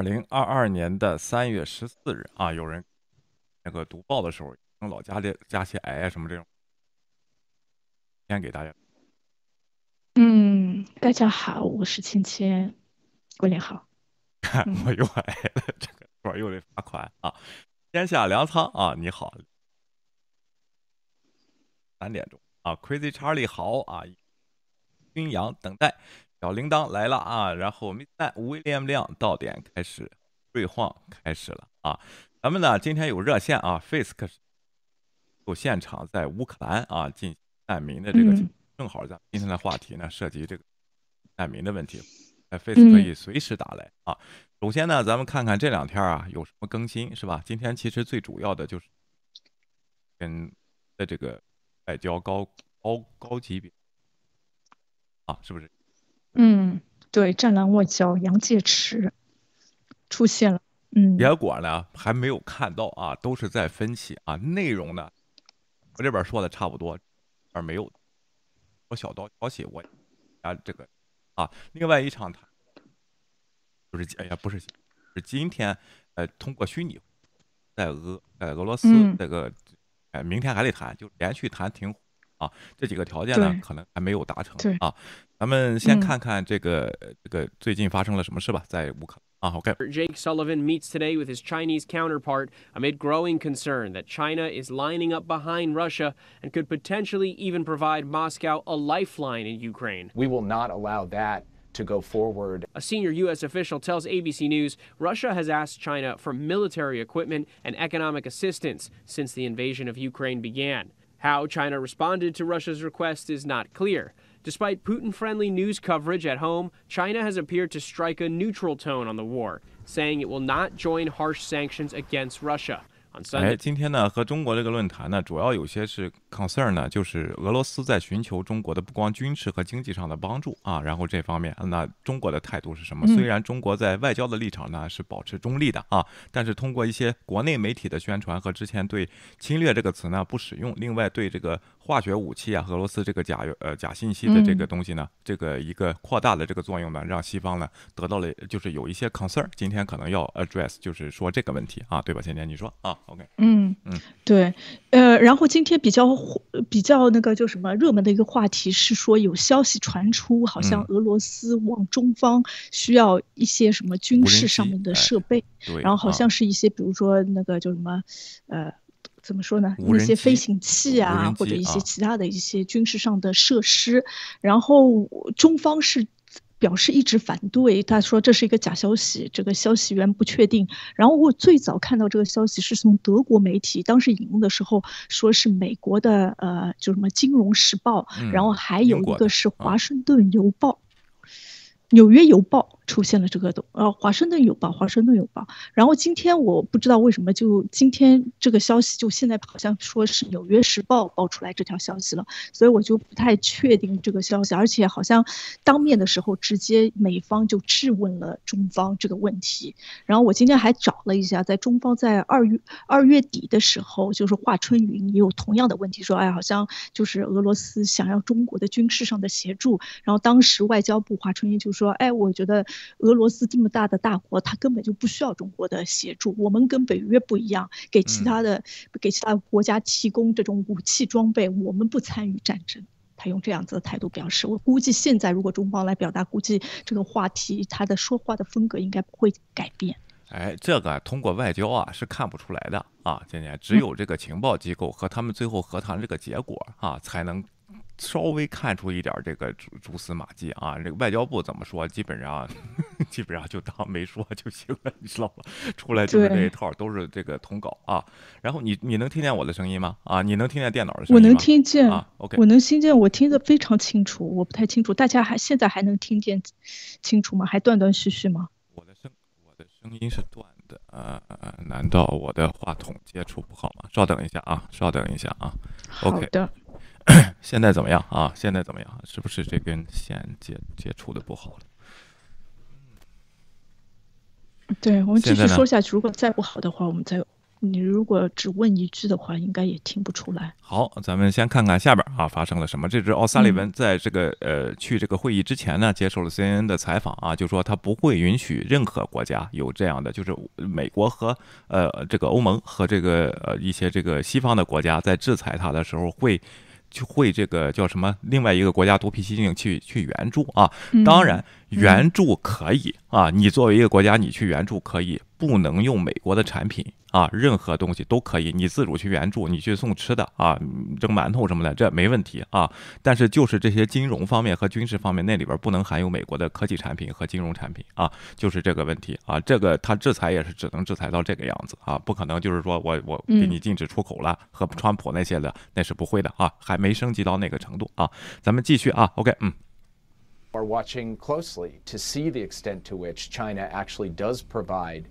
二零二二年的三月十四日啊，有人那个读报的时候，老加的加些癌啊什么这种，先给大家。嗯，大家好，我是芊芊，过年好。我又癌了，这个会儿又得罚款啊！天下粮仓啊，你好。三点钟啊，Crazy Charlie 好啊，军阳等待。小铃铛来了啊，然后 Miss 威廉亮到点开始，锐晃开始了啊。咱们呢今天有热线啊，Face 有现场在乌克兰啊进行难民的这个，正好咱们今天的话题呢涉及这个难民的问题，Face 可以随时打来啊。首先呢，咱们看看这两天啊有什么更新是吧？今天其实最主要的就是跟的这个外交高高高级别啊，是不是？嗯，对，战狼外交杨洁篪出现了。嗯，结果呢还没有看到啊，都是在分析啊。内容呢，我这边说的差不多，而没有我小道消息，我啊这个啊，另外一场谈就是哎呀，不是是今天呃，通过虚拟在俄在俄罗斯这个哎，明天还得谈，就连续谈挺。啊，这几个条件呢，可能还没有达成啊。咱们先看看这个这个最近发生了什么事吧，在乌克兰。啊，OK。Jake Sullivan meets today with his Chinese counterpart amid growing concern that China is lining up behind Russia and could potentially even provide Moscow a lifeline in Ukraine. We will not allow that to go forward. A senior U.S. official tells ABC News Russia has asked China for military equipment and economic assistance since the invasion of Ukraine began. How China responded to Russia's request is not clear. Despite Putin friendly news coverage at home, China has appeared to strike a neutral tone on the war, saying it will not join harsh sanctions against Russia. 哎，今天呢和中国这个论坛呢，主要有些是 concern 呢，就是俄罗斯在寻求中国的不光军事和经济上的帮助啊，然后这方面，那中国的态度是什么？虽然中国在外交的立场呢是保持中立的啊，但是通过一些国内媒体的宣传和之前对侵略这个词呢不使用，另外对这个化学武器啊，俄罗斯这个假呃假信息的这个东西呢，这个一个扩大的这个作用呢，让西方呢得到了就是有一些 concern，今天可能要 address 就是说这个问题啊，对吧？芊芊你说啊？OK，嗯嗯，对，呃，然后今天比较比较那个就什么热门的一个话题是说有消息传出，好像俄罗斯往中方需要一些什么军事上面的设备，然后好像是一些比如说那个就什么，呃，怎么说呢？那些飞行器啊，或者一些其他的一些军事上的设施，然后中方是。表示一直反对，他说这是一个假消息，这个消息源不确定。然后我最早看到这个消息是从德国媒体当时引用的时候，说是美国的呃，就什么《金融时报》，然后还有一个是《华盛顿邮报》。纽约邮报出现了这个的，呃，华盛顿邮报，华盛顿邮报。然后今天我不知道为什么，就今天这个消息就现在好像说是纽约时报爆出来这条消息了，所以我就不太确定这个消息。而且好像当面的时候，直接美方就质问了中方这个问题。然后我今天还找了一下，在中方在二月二月底的时候，就是华春莹也有同样的问题，说哎，好像就是俄罗斯想要中国的军事上的协助。然后当时外交部华春莹就。说，哎，我觉得俄罗斯这么大的大国，他根本就不需要中国的协助。我们跟北约不一样，给其他的给其他国家提供这种武器装备，我们不参与战争。他用这样子的态度表示。我估计现在如果中方来表达，估计这个话题他的说话的风格应该不会改变。哎，这个通过外交啊是看不出来的啊，今天只有这个情报机构和他们最后和谈这个结果啊才能。稍微看出一点这个蛛蛛丝马迹啊，这个外交部怎么说，基本上 基本上就当没说就行了，你知道吧？出来就是这一套，都是这个通稿啊。然后你你能听见我的声音吗？啊，你能听见电脑的声音吗？我能听见啊。OK，我能听见，我听得非常清楚。我不太清楚，大家还现在还能听见清楚吗？还断断续续吗？我的声我的声音是断的呃？难道我的话筒接触不好吗？稍等一下啊，稍等一下啊。好的。现在怎么样啊？现在怎么样？是不是这根线接接触的不好了？对，我们继续说下去。如果再不好的话，我们再你如果只问一句的话，应该也听不出来。好，咱们先看看下边啊发生了什么。这支奥萨利文在这个呃去这个会议之前呢，接受了 CNN 的采访啊，就说他不会允许任何国家有这样的，就是美国和呃这个欧盟和这个呃一些这个西方的国家在制裁他的时候会。就会这个叫什么？另外一个国家独辟蹊径去去援助啊？当然，援助可以啊。你作为一个国家，你去援助可以，不能用美国的产品啊。任何东西都可以，你自主去援助，你去送吃的啊，蒸馒头什么的，这没问题啊。但是就是这些金融方面和军事方面，那里边不能含有美国的科技产品和金融产品啊，就是这个问题啊。这个他制裁也是只能制裁到这个样子啊，不可能就是说我我给你禁止出口了，和川普那些的那是不会的啊，还没升级到那个程度啊。咱们继续啊，OK，嗯。are watching closely to see the extent to which China actually does provide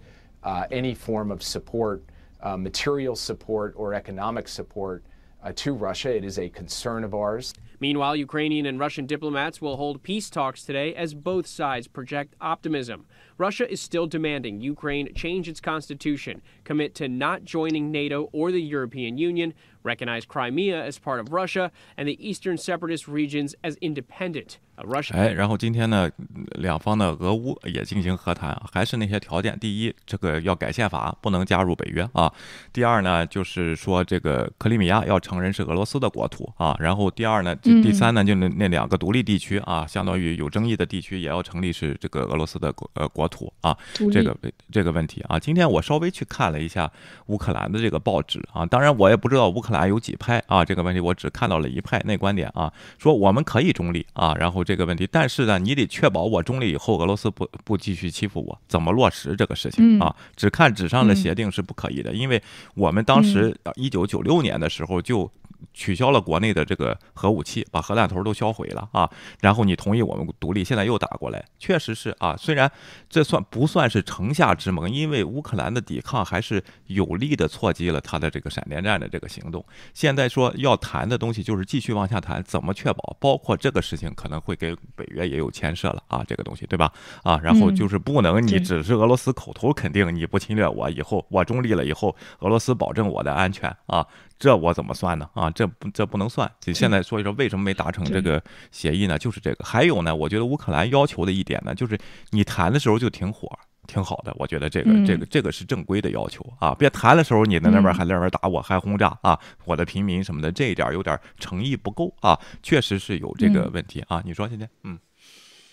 uh, any form of support, uh, material support, or economic support uh, to Russia. It is a concern of ours. Meanwhile, Ukrainian and Russian diplomats will hold peace talks today as both sides project optimism. Russia is still demanding Ukraine change its constitution, commit to not joining NATO or the European Union, recognize Crimea as part of Russia, and the eastern separatist regions as independent. Russia 哎，然后今天呢，两方的俄乌也进行和谈，还是那些条件。第一，这个要改宪法，不能加入北约啊。第二呢，就是说这个克里米亚要承认是俄罗斯的国土啊。然后第二呢，第三呢，就那那两个独立地区啊，相当于有争议的地区，也要成立是这个俄罗斯的国呃国土啊。这个这个问题啊，今天我稍微去看了一下乌克兰的这个报纸啊，当然我也不知道乌克兰有几派啊。这个问题我只看到了一派那观点啊，说我们可以中立啊，然后。这个问题，但是呢，你得确保我中立以后，俄罗斯不不继续欺负我，怎么落实这个事情啊？只看纸上的协定是不可以的，因为我们当时一九九六年的时候就。取消了国内的这个核武器，把核弹头都销毁了啊！然后你同意我们独立，现在又打过来，确实是啊。虽然这算不算是城下之盟？因为乌克兰的抵抗还是有力的挫击了他的这个闪电战的这个行动。现在说要谈的东西就是继续往下谈，怎么确保？包括这个事情可能会跟北约也有牵涉了啊，这个东西对吧？啊，然后就是不能你只是俄罗斯口头肯定你不侵略我，以后我中立了以后，俄罗斯保证我的安全啊。这我怎么算呢？啊，这不这不能算。就现在说一说，为什么没达成这个协议呢？就是这个。还有呢，我觉得乌克兰要求的一点呢，就是你谈的时候就停火，挺好的。我觉得这个这个这个是正规的要求啊，别谈的时候你在那边还在那边打我，还轰炸啊，我的平民什么的，这一点有点诚意不够啊，确实是有这个问题啊。你说现在，嗯。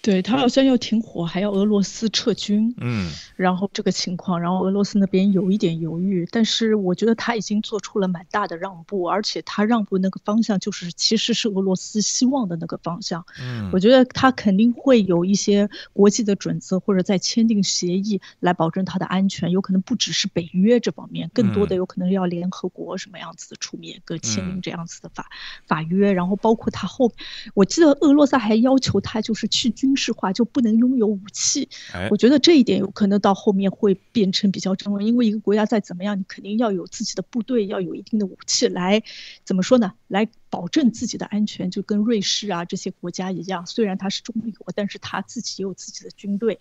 对他好像要停火，还要俄罗斯撤军，嗯，然后这个情况，然后俄罗斯那边有一点犹豫，但是我觉得他已经做出了蛮大的让步，而且他让步那个方向就是其实是俄罗斯希望的那个方向，嗯，我觉得他肯定会有一些国际的准则或者在签订协议来保证他的安全，有可能不只是北约这方面，更多的有可能要联合国什么样子的出面跟签订这样子的法法约，然后包括他后，我记得俄罗斯还要求他就是去军。军事化就不能拥有武器，我觉得这一点有可能到后面会变成比较争论，因为一个国家再怎么样，你肯定要有自己的部队，要有一定的武器来，怎么说呢？来。保证自己的安全，就跟瑞士啊这些国家一样。虽然它是中立国，但是它自己也有自己的军队，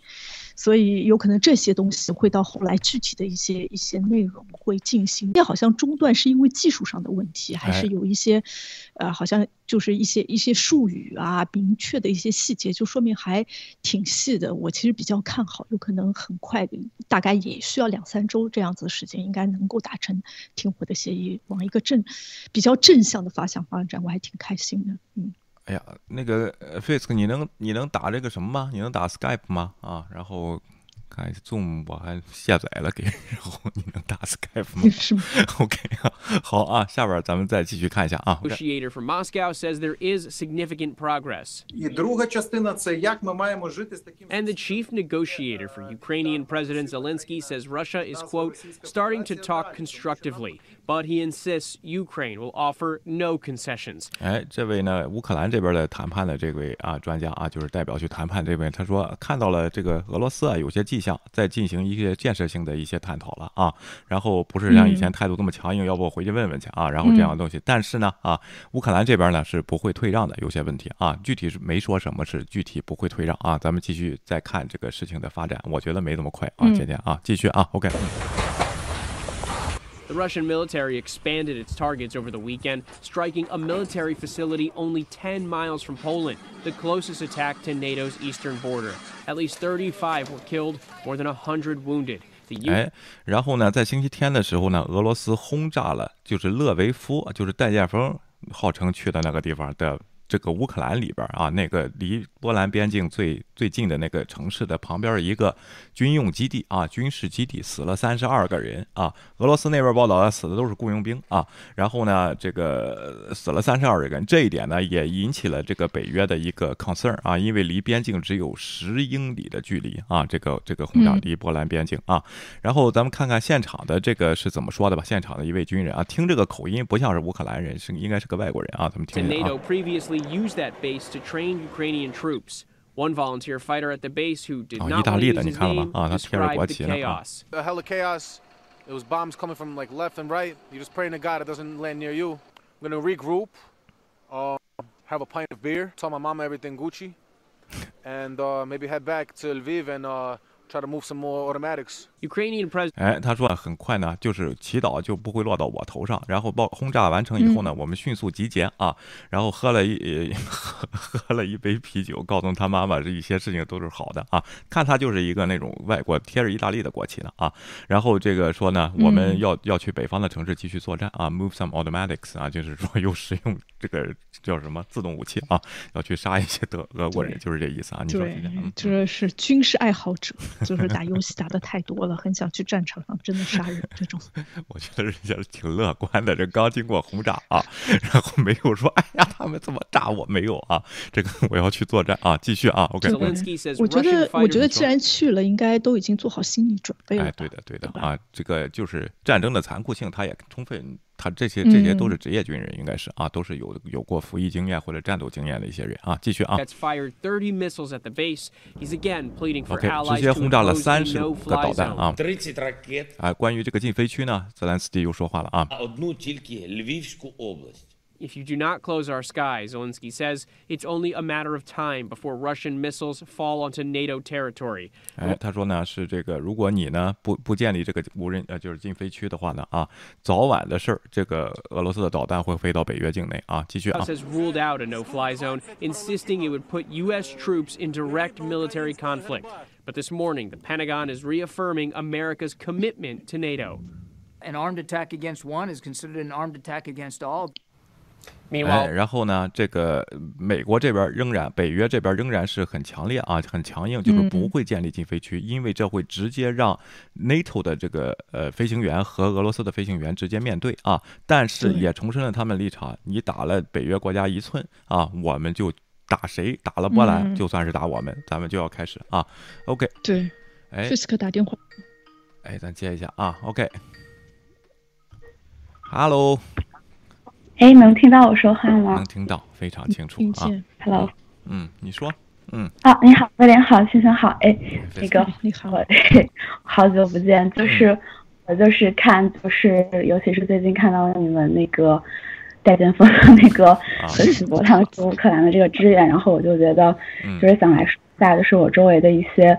所以有可能这些东西会到后来具体的一些一些内容会进行。也好像中断是因为技术上的问题，还是有一些，呃，好像就是一些一些术语啊，明确的一些细节，就说明还挺细的。我其实比较看好，有可能很快，大概也需要两三周这样子的时间，应该能够达成停火的协议，往一个正比较正向的方向发展，我还挺开心的。嗯，哎呀，那个 Fisk，你能你能打这个什么吗？你能打 Skype 吗？啊，然后。看 Zoom 我还下载了，给然后你能打 Skype 吗？是吗？OK 好啊，下边咱们再继续看一下啊。Negotiator from Moscow says there is significant progress. І друга частина це як ми маємо жити з таким And the chief negotiator for Ukrainian President Zelensky says Russia is quote starting to talk constructively, But he insists Ukraine will offer no concessions. 哎，这位呢，乌克兰这边的谈判的这位啊专家啊，就是代表去谈判这位，他说看到了这个俄罗斯啊有些迹象。在进行一些建设性的一些探讨了啊，然后不是像以前态度这么强硬，要不我回去问问去啊，然后这样的东西。但是呢啊，乌克兰这边呢是不会退让的，有些问题啊，具体是没说什么是具体不会退让啊，咱们继续再看这个事情的发展，我觉得没这么快啊，姐姐啊，继续啊，OK。The Russian military expanded its targets over the weekend, striking a military facility only 10 miles from Poland, the closest attack to NATO's eastern border. At least 35 were killed, more than 100 wounded. The U- 哎，然后呢，在星期天的时候呢，俄罗斯轰炸了就是勒维夫，就是戴建峰号称去的那个地方的 这个乌克兰里边啊，那个离波兰边境最最近的那个城市的旁边一个军用基地啊，军事基地，死了三十二个人啊。俄罗斯那边报道死的都是雇佣兵啊。然后呢，这个死了三十二个人，这一点呢也引起了这个北约的一个 concern 啊，因为离边境只有十英里的距离啊，这个这个轰炸嗯离波兰边境啊。然后咱们看看现场的这个是怎么说的吧。现场的一位军人啊，听这个口音不像是乌克兰人，是应该是个外国人啊。咱们听听啊 used that base to train Ukrainian troops. One volunteer fighter at the base who did 哦，意 not 大 want 利 to 的 use 你 his 看了吗？ name 啊，他贴着国 described the 旗呢啊。 chaos. a hell of chaos. It was bombs coming from like left and right. You just praying to God it doesn't land near you. I'm gonna regroup, uh, have a pint of beer, tell my mama everything Gucci, and uh, maybe head back to Lviv and uh, try to move some more automatics. Ukrainian President 哎，他说很快呢，就是祈祷就不会落到我头上。然后爆轰炸完成以后呢，我们迅速集结啊，然后喝了一 喝喝了一杯啤酒，告诉他妈妈这一些事情都是好的啊。看他就是一个那种外国贴着意大利的国旗的啊。然后这个说呢，我们要要去北方的城市继续作战啊，move some automatics 啊，就是说又使用这个叫什么自动武器啊，要去杀一些德俄国人，就是这意思啊。你说是对这样？嗯，这是军事爱好者，就是打游戏打的太多了，很想去战场上真的杀人这种。我觉得人家挺乐观的，这刚经过轰炸啊，然后没有说，哎呀，他们怎么炸我？没有啊，这个我要去作战啊，继续啊，OK。我觉得，我觉得既然去了，应该都已经做好心理准备了哎，对的，对的对啊，这个就是战争的残酷性，他也充分，他这些这些都是职业军人应该是啊都是有有过服役经验或者战斗经验的一些人啊继续啊。Let's fire thirty missiles at the base. He's again pleading for power 直接轰炸了三十个导弹啊。啊关于这个禁飞区呢泽兰斯基又说话了啊。If you do not close our skies, Zelensky says, it's only a matter of time before Russian missiles fall onto NATO territory. 哎，他说呢，是这个，如果你呢不不建立这个无人呃就是禁飞区的话呢啊，早晚的事儿，这个俄罗斯的导弹会飞到北约境内啊。继续啊。Says ruled out a no-fly zone, insisting it would put U.S. troops in direct military conflict. But this morning, the Pentagon is reaffirming America's commitment to NATO. An armed attack against one is considered an armed attack against all. 哎，Meanwhile, 然后呢，这个呃美国这边仍然，北约这边仍然是很强烈啊，很强硬，就是不会建立禁飞区，因为这会直接让 NATO 的这个呃飞行员和俄罗斯的飞行员直接面对啊。但是也重申了他们立场，你打了北约国家一寸啊，我们就打谁，打了波兰嗯。就算是打我们，咱们就要开始啊。OK，对，哎。菲斯克打电话，哎，咱接一下啊，OK。Hello，哎，能听到我说话吗能听到，非常清楚啊。听见。？Hello，嗯，你说，嗯，啊，你好，威廉好，先生好，哎，那个你好，我好久不见，就是我就是看，就是尤其是最近看到你们那个戴建峰的那个和许博他们去乌克兰的这个支援，然后我就觉得嗯就是想来说一下，就是我周围的一些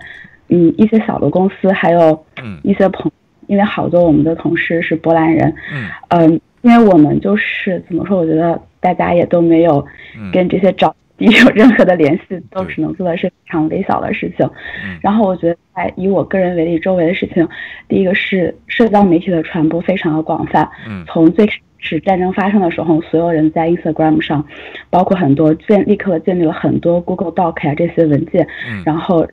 嗯一些小的公司，还有嗯一些朋，因为好多我们的同事是波兰人，嗯嗯，因为我们就是怎么说，我觉得大家也都没有嗯。跟这些找地有任何的联系，都只能做的是非常微小的事情。嗯。然后我觉得，在以我个人为例，周围的事情，第一个是社交媒体的传播非常的广泛，嗯。从最开始战争发生的时候，所有人在 Instagram 上，包括很多建立刻建立了很多 Google Doc 啊这些文件，嗯。然后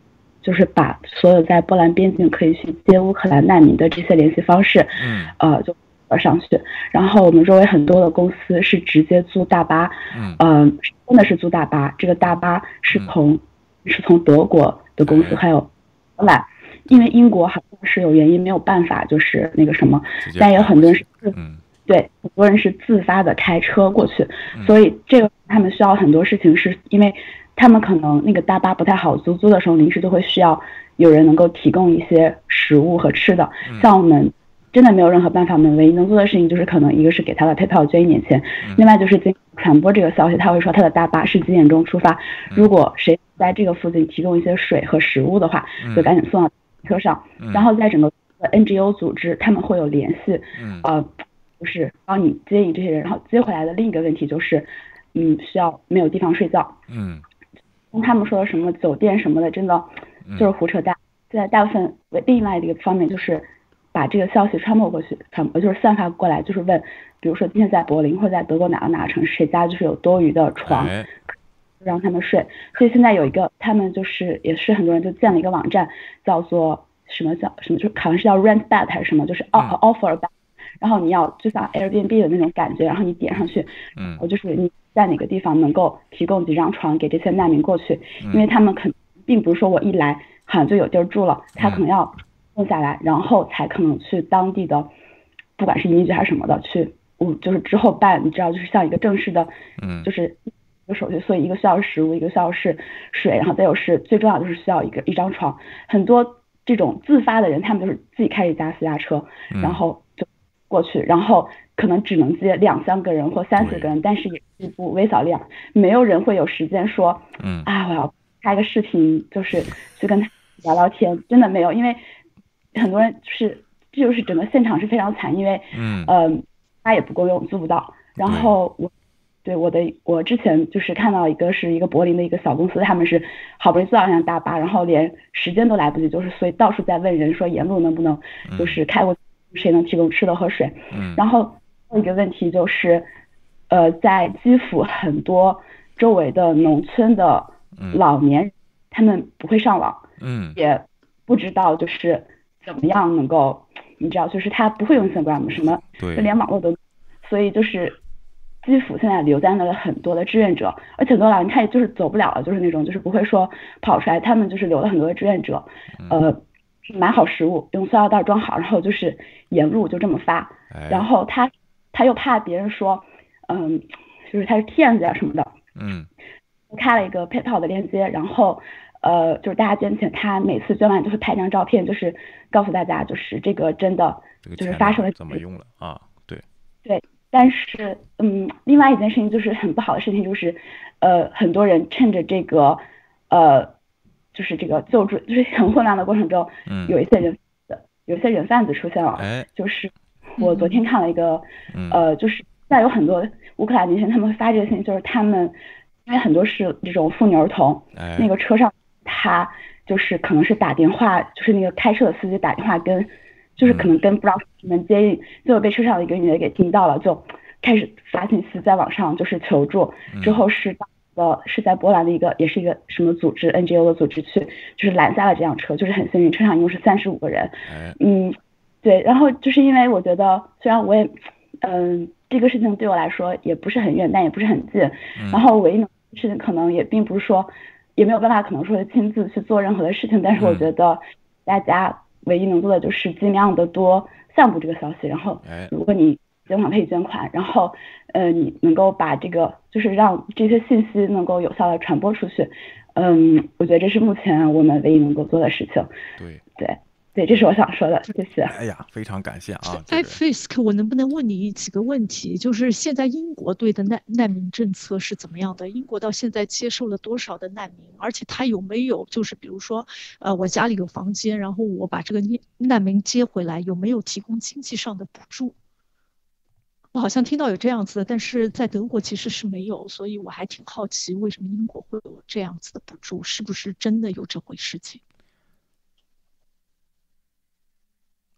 就是把所有在波兰边境可以去接乌克兰难民的这些联系方式，嗯。呃，就呃上去。然后我们周围很多的公司是直接租大巴，嗯。嗯、真的是租大巴。这个大巴是嗯。从、是从德国的公司，哎。还有荷兰，因为英国好像是有原因没有办法，就是那个什么，但也有很多人是自嗯。对，很多人是自发的开车过去，嗯所以这个他们需要很多事情，是因为他们可能那个大巴不太好租，租的时候临时就会需要有人能够提供一些食物和吃的。嗯。像我们真的没有任何办法，我们唯一能做的事情就是可能一个是给他的 PayPal 捐一点钱，嗯另外就是经传播这个消息，他会说他的大巴是几点钟出发，嗯如果谁在这个附近提供一些水和食物的话，嗯就赶紧送到车上。嗯然后在整个 NGO 组织他们会有联系，嗯呃，就是帮你接应这些人，然后接回来的另一个问题就是，嗯，需要没有地方睡觉。嗯跟他们说的什么酒店什么的，真的就是胡扯淡。现在大部分另外的一个方面就是把这个消息传播过去，传播就是散发过来，就是问，比如说今天在柏林或者在德国哪个哪个城市，谁家就是有多余的床，哎让他们睡。所以现在有一个，他们就是也是很多人就建了一个网站，叫做什么叫什么，就好像是叫 rent bed 还是什么，就是 o- offer bed。然后你要就像 Airbnb 的那种感觉，然后你点上去，嗯我就是你在哪个地方能够提供几张床给这些难民过去，因为他们肯并不是说我一来好像就有地儿住了，他可能要住下来，然后才可能去当地的，不管是移民局还是什么的去，我就是之后办，你知道，就是像一个正式的，嗯就是一个手续，所以一个需要是食物，一个需要是水，然后再有是最重要的就是需要一个一张床，很多这种自发的人，他们就是自己开一家私家车，嗯然后就过去，然后可能只能接两三个人或三四个人，但是也是一部微小量，没有人会有时间说，嗯啊，我要拍个视频，就是去跟他聊聊天，真的没有，因为很多人是，这就是整个现场是非常惨，因为嗯。嗯，他也不够用，租不到。然后我对我的我之前就是看到一个是一个柏林的一个小公司，他们是好不容易坐上一辆大巴，然后连时间都来不及，就是所以到处在问人说沿路能不能就是开过，谁能提供吃的喝水。嗯。然后一个问题就是，呃，在基辅很多周围的农村的老年人，他们不会上网，嗯。也不知道就是怎么样能够，你知道，就是他不会用 Instagram 什么，就连网络都，所以就是基辅现在留在那的很多的志愿者，而且很多老人他也就是走不了了，就是那种就是不会说跑出来，他们就是留了很多的志愿者，呃，买好食物，用塑料袋装好，然后就是沿路就这么发，哎。然后他他又怕别人说，嗯，就是他是骗子呀什么的，嗯。开了一个 PayPal 的链接，然后呃，就是大家捐钱，他每次捐完就会拍张照片，就是告诉大家，就是这个真的这个钱就是发生了怎么用了啊？对，对，但是嗯，另外一件事情就是很不好的事情，就是呃，很多人趁着这个呃，就是这个救助就是 很混乱的过程中，嗯。有一些人有一些人贩子出现了，哎就是我昨天看了一个，嗯。呃，就是现在有很多乌克兰年轻人他们会发这个信息，就是他们因为很多是这种妇女儿童，哎。那个车上他就是可能是打电话，就是那个开车的司机打电话跟，就是可能跟不知道什么接应，最后被车上的一个女的给听到了，就开始发信息在网上就是求助，之后是到呃是在波兰的一个也是一个什么组织 NGO 的组织去，就是拦下了这辆车，就是很幸运，车上一共是三十五个人，哎。嗯，对，然后就是因为我觉得，虽然我也，嗯，这个事情对我来说也不是很远，但也不是很近，然后唯一能事情可能也并不是说，也没有办法可能说亲自去做任何的事情，但是我觉得大家唯一能做的就是尽量的多散布这个消息，然后哎。如果你捐款可以捐款，然后呃你能够把这个就是让这些信息能够有效的传播出去，嗯，我觉得这是目前我们唯一能够做的事情。对。对对，这是我想说的，谢谢。哎呀，非常感谢啊！这哎个，Fisk，我能不能问你几个问题？就是现在英国对的难难民政策是怎么样的？英国到现在接受了多少的难民？而且他有没有就是比如说，呃，我家里有房间，然后我把这个难难民接回来，有没有提供经济上的补助？我好像听到有这样子的，但是在德国其实是没有，所以我还挺好奇，为什么英国会有这样子的补助？是不是真的有这回事情？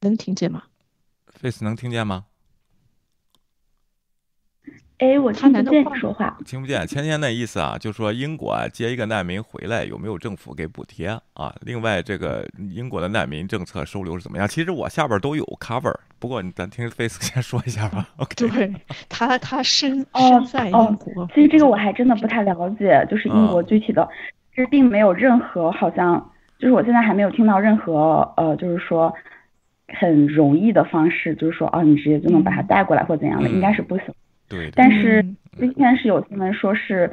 能听见吗？Face 能听见吗？哎，我听不见你说话。听不见，芊芊那意思啊，就说英国啊接一个难民回来有没有政府给补贴啊？另外，这个英国的难民政策收留是怎么样？其实我下边都有 cover，不过咱听 Face 先说一下吧。OK，对他，他身哦身在英哦国。其实这个我还真的不太了解，就是英国嗯具体的，其实并没有任何好像，就是我现在还没有听到任何呃，就是说很容易的方式，就是说哦，你直接就能把它带过来或怎样的，嗯应该是不行。对，但是嗯今天是有新闻说是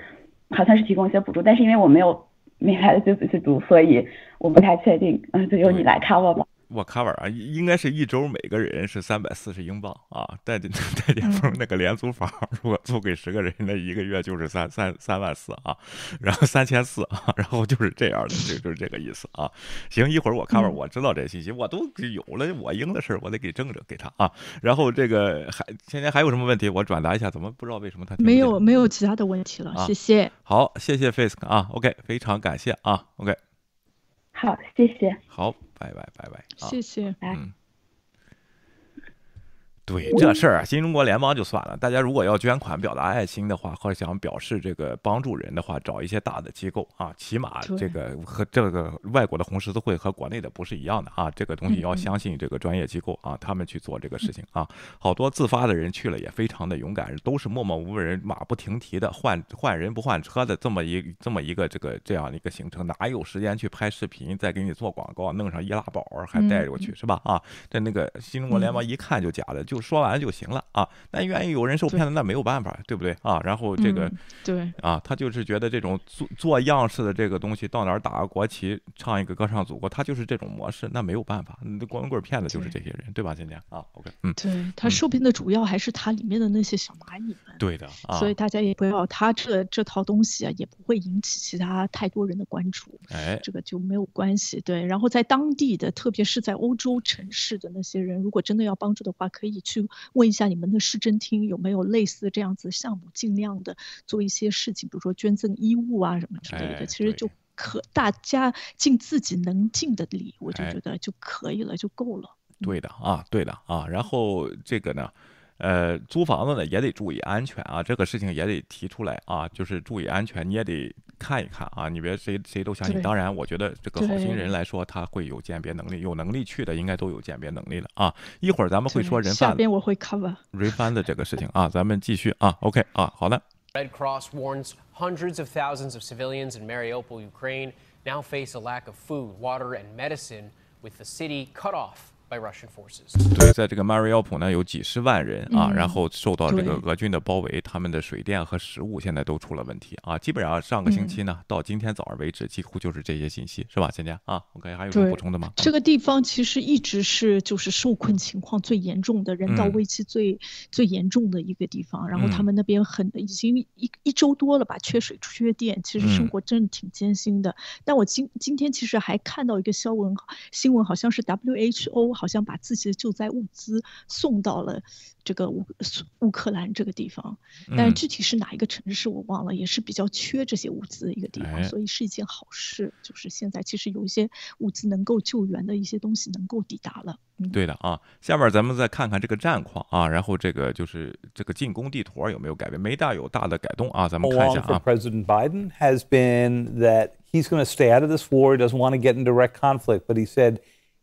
好像是提供一些补助，但是因为我没有没来得及仔细读，所以我不太确定。嗯，就由你来 cover 吧。我 cover 啊，应该是一周每个人是三百四十英镑啊。带带点风那个廉租房，如果租给十个人，那一个月就是三三三万四啊，然后三千四啊，然后就是这样的，就就是这个意思啊。行，一会儿我 cover，我知道这信息，我都有了，我应的事儿，我得给正着给他啊。然后这个还今天还有什么问题，我转达一下，怎么不知道为什么他没有没有其他的问题了，谢谢。好，谢谢 Fisk 啊，OK，非常感谢啊，OK。好，谢谢。好，拜拜，拜拜。谢谢，嗯。对这事儿啊，新中国联邦就算了。大家如果要捐款表达爱心的话，或者想表示这个帮助人的话，找一些大的机构啊，起码这个和这个外国的红十字会和国内的不是一样的啊。这个东西要相信这个专业机构啊，他们去做这个事情啊。好多自发的人去了也非常的勇敢，都是默默无闻，马不停蹄的换换人不换车的这么一这么一个这个这样的一个行程，哪有时间去拍视频，再给你做广告，弄上易拉宝还带过去是吧？啊，这那个新中国联邦一看就假的。就说完就行了啊，那愿意有人受骗的，那没有办法，对不对啊？然后这个对啊，他就是觉得这种做做样式的这个东西，到哪儿打个国旗，唱一个歌唱祖国，他就是这种模式，那没有办法，那光棍骗子就是这些人，对吧？今天啊，OK，嗯，对他受骗的主要还是他里面的那些小蚂蚁们，对的，所以大家也不要他这这套东西啊，也不会引起其他太多人的关注，哎，这个就没有关系，对。然后在当地的，特别是在欧洲城市的那些人，如果真的要帮助的话，可以去。问一下你们的市政厅有没有类似这样子项目，尽量的做一些事情，比如说捐赠衣物啊什么之类的，其实就可大家尽自己能尽的力，我就觉得就可以了，就够了。对的啊，对的啊，然后这个呢。呃，租房子呢也得注意安全啊，这个事情也得提出来啊，就是注意安全，你也得看一看啊，你别谁谁都相信。当然，我觉得这个好心人来说，他会有鉴别能力，有能力去的应该都有鉴别能力了啊。一会儿咱们会说人贩下边我会 cover 人贩的这个事情啊，咱们继续啊，OK 啊，好的。Red Cross warns hundreds of thousands of civilians in Mariupol, Ukraine, now face a lack of food, water, and medicine, with the city cut off. By Russian forces. 对，在这个马里奥普呢，有几十万人啊，然后受到这个俄军的包围，他们的水电和食物现在都出了问题啊。基本上上个星期呢，到今天早上为止，几乎就是这些信息，是吧，芊芊啊？OK，还有什么补充的吗？这个地方其实一直是就是受困情况最严重的，人道危机最最严重的一个地方。然后他们那边很已经一一周多了吧，缺水缺电，其实生活真的挺艰辛的。但我今今天其实还看到一个新闻，新闻好像是 WHO。好像把自己的救灾物资送到了这个乌乌克兰这个地方，但是具体是哪一个城市我忘了，也是比较缺这些物资的一个地方，所以是一件好事。就是现在其实有一些物资能够救援的一些东西能够抵达了。对的啊，下面咱们再看看这个战况啊，然后这个就是这个进攻地图有没有改变？没大有大的改动啊，咱们看一下啊。President Biden has been that he's going to stay out of this war. He doesn't want to get in direct conflict, but he said.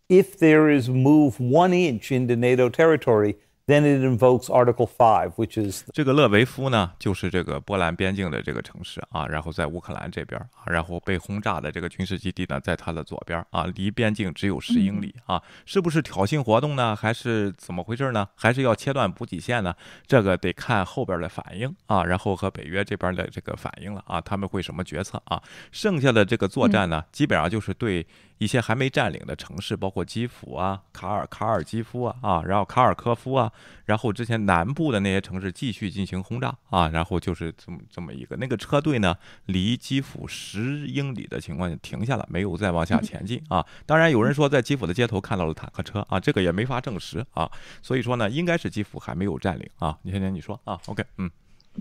If there is move one inch into NATO territory, then it invokes Article Five, which is 这个勒维夫呢，就是这个波兰边境的这个城市啊，然后在乌克兰这边啊，然后被轰炸的这个军事基地呢，在它的左边啊，离边境只有十英里啊，是不是挑衅活动呢？还是怎么回事呢？还是要切断补给线呢？这个得看后边的反应啊，然后和北约这边的这个反应了啊，他们会什么决策啊？剩下的这个作战呢，基本上就是对。一些还没占领的城市，包括基辅啊、卡尔卡尔基夫啊啊，然后卡尔科夫啊，然后之前南部的那些城市继续进行轰炸啊，然后就是这么这么一个那个车队呢，离基辅十英里的情况下停下了，没有再往下前进啊。当然有人说在基辅的街头看到了坦克车啊，这个也没法证实啊。所以说呢，应该是基辅还没有占领啊。你先先你说啊，OK，嗯。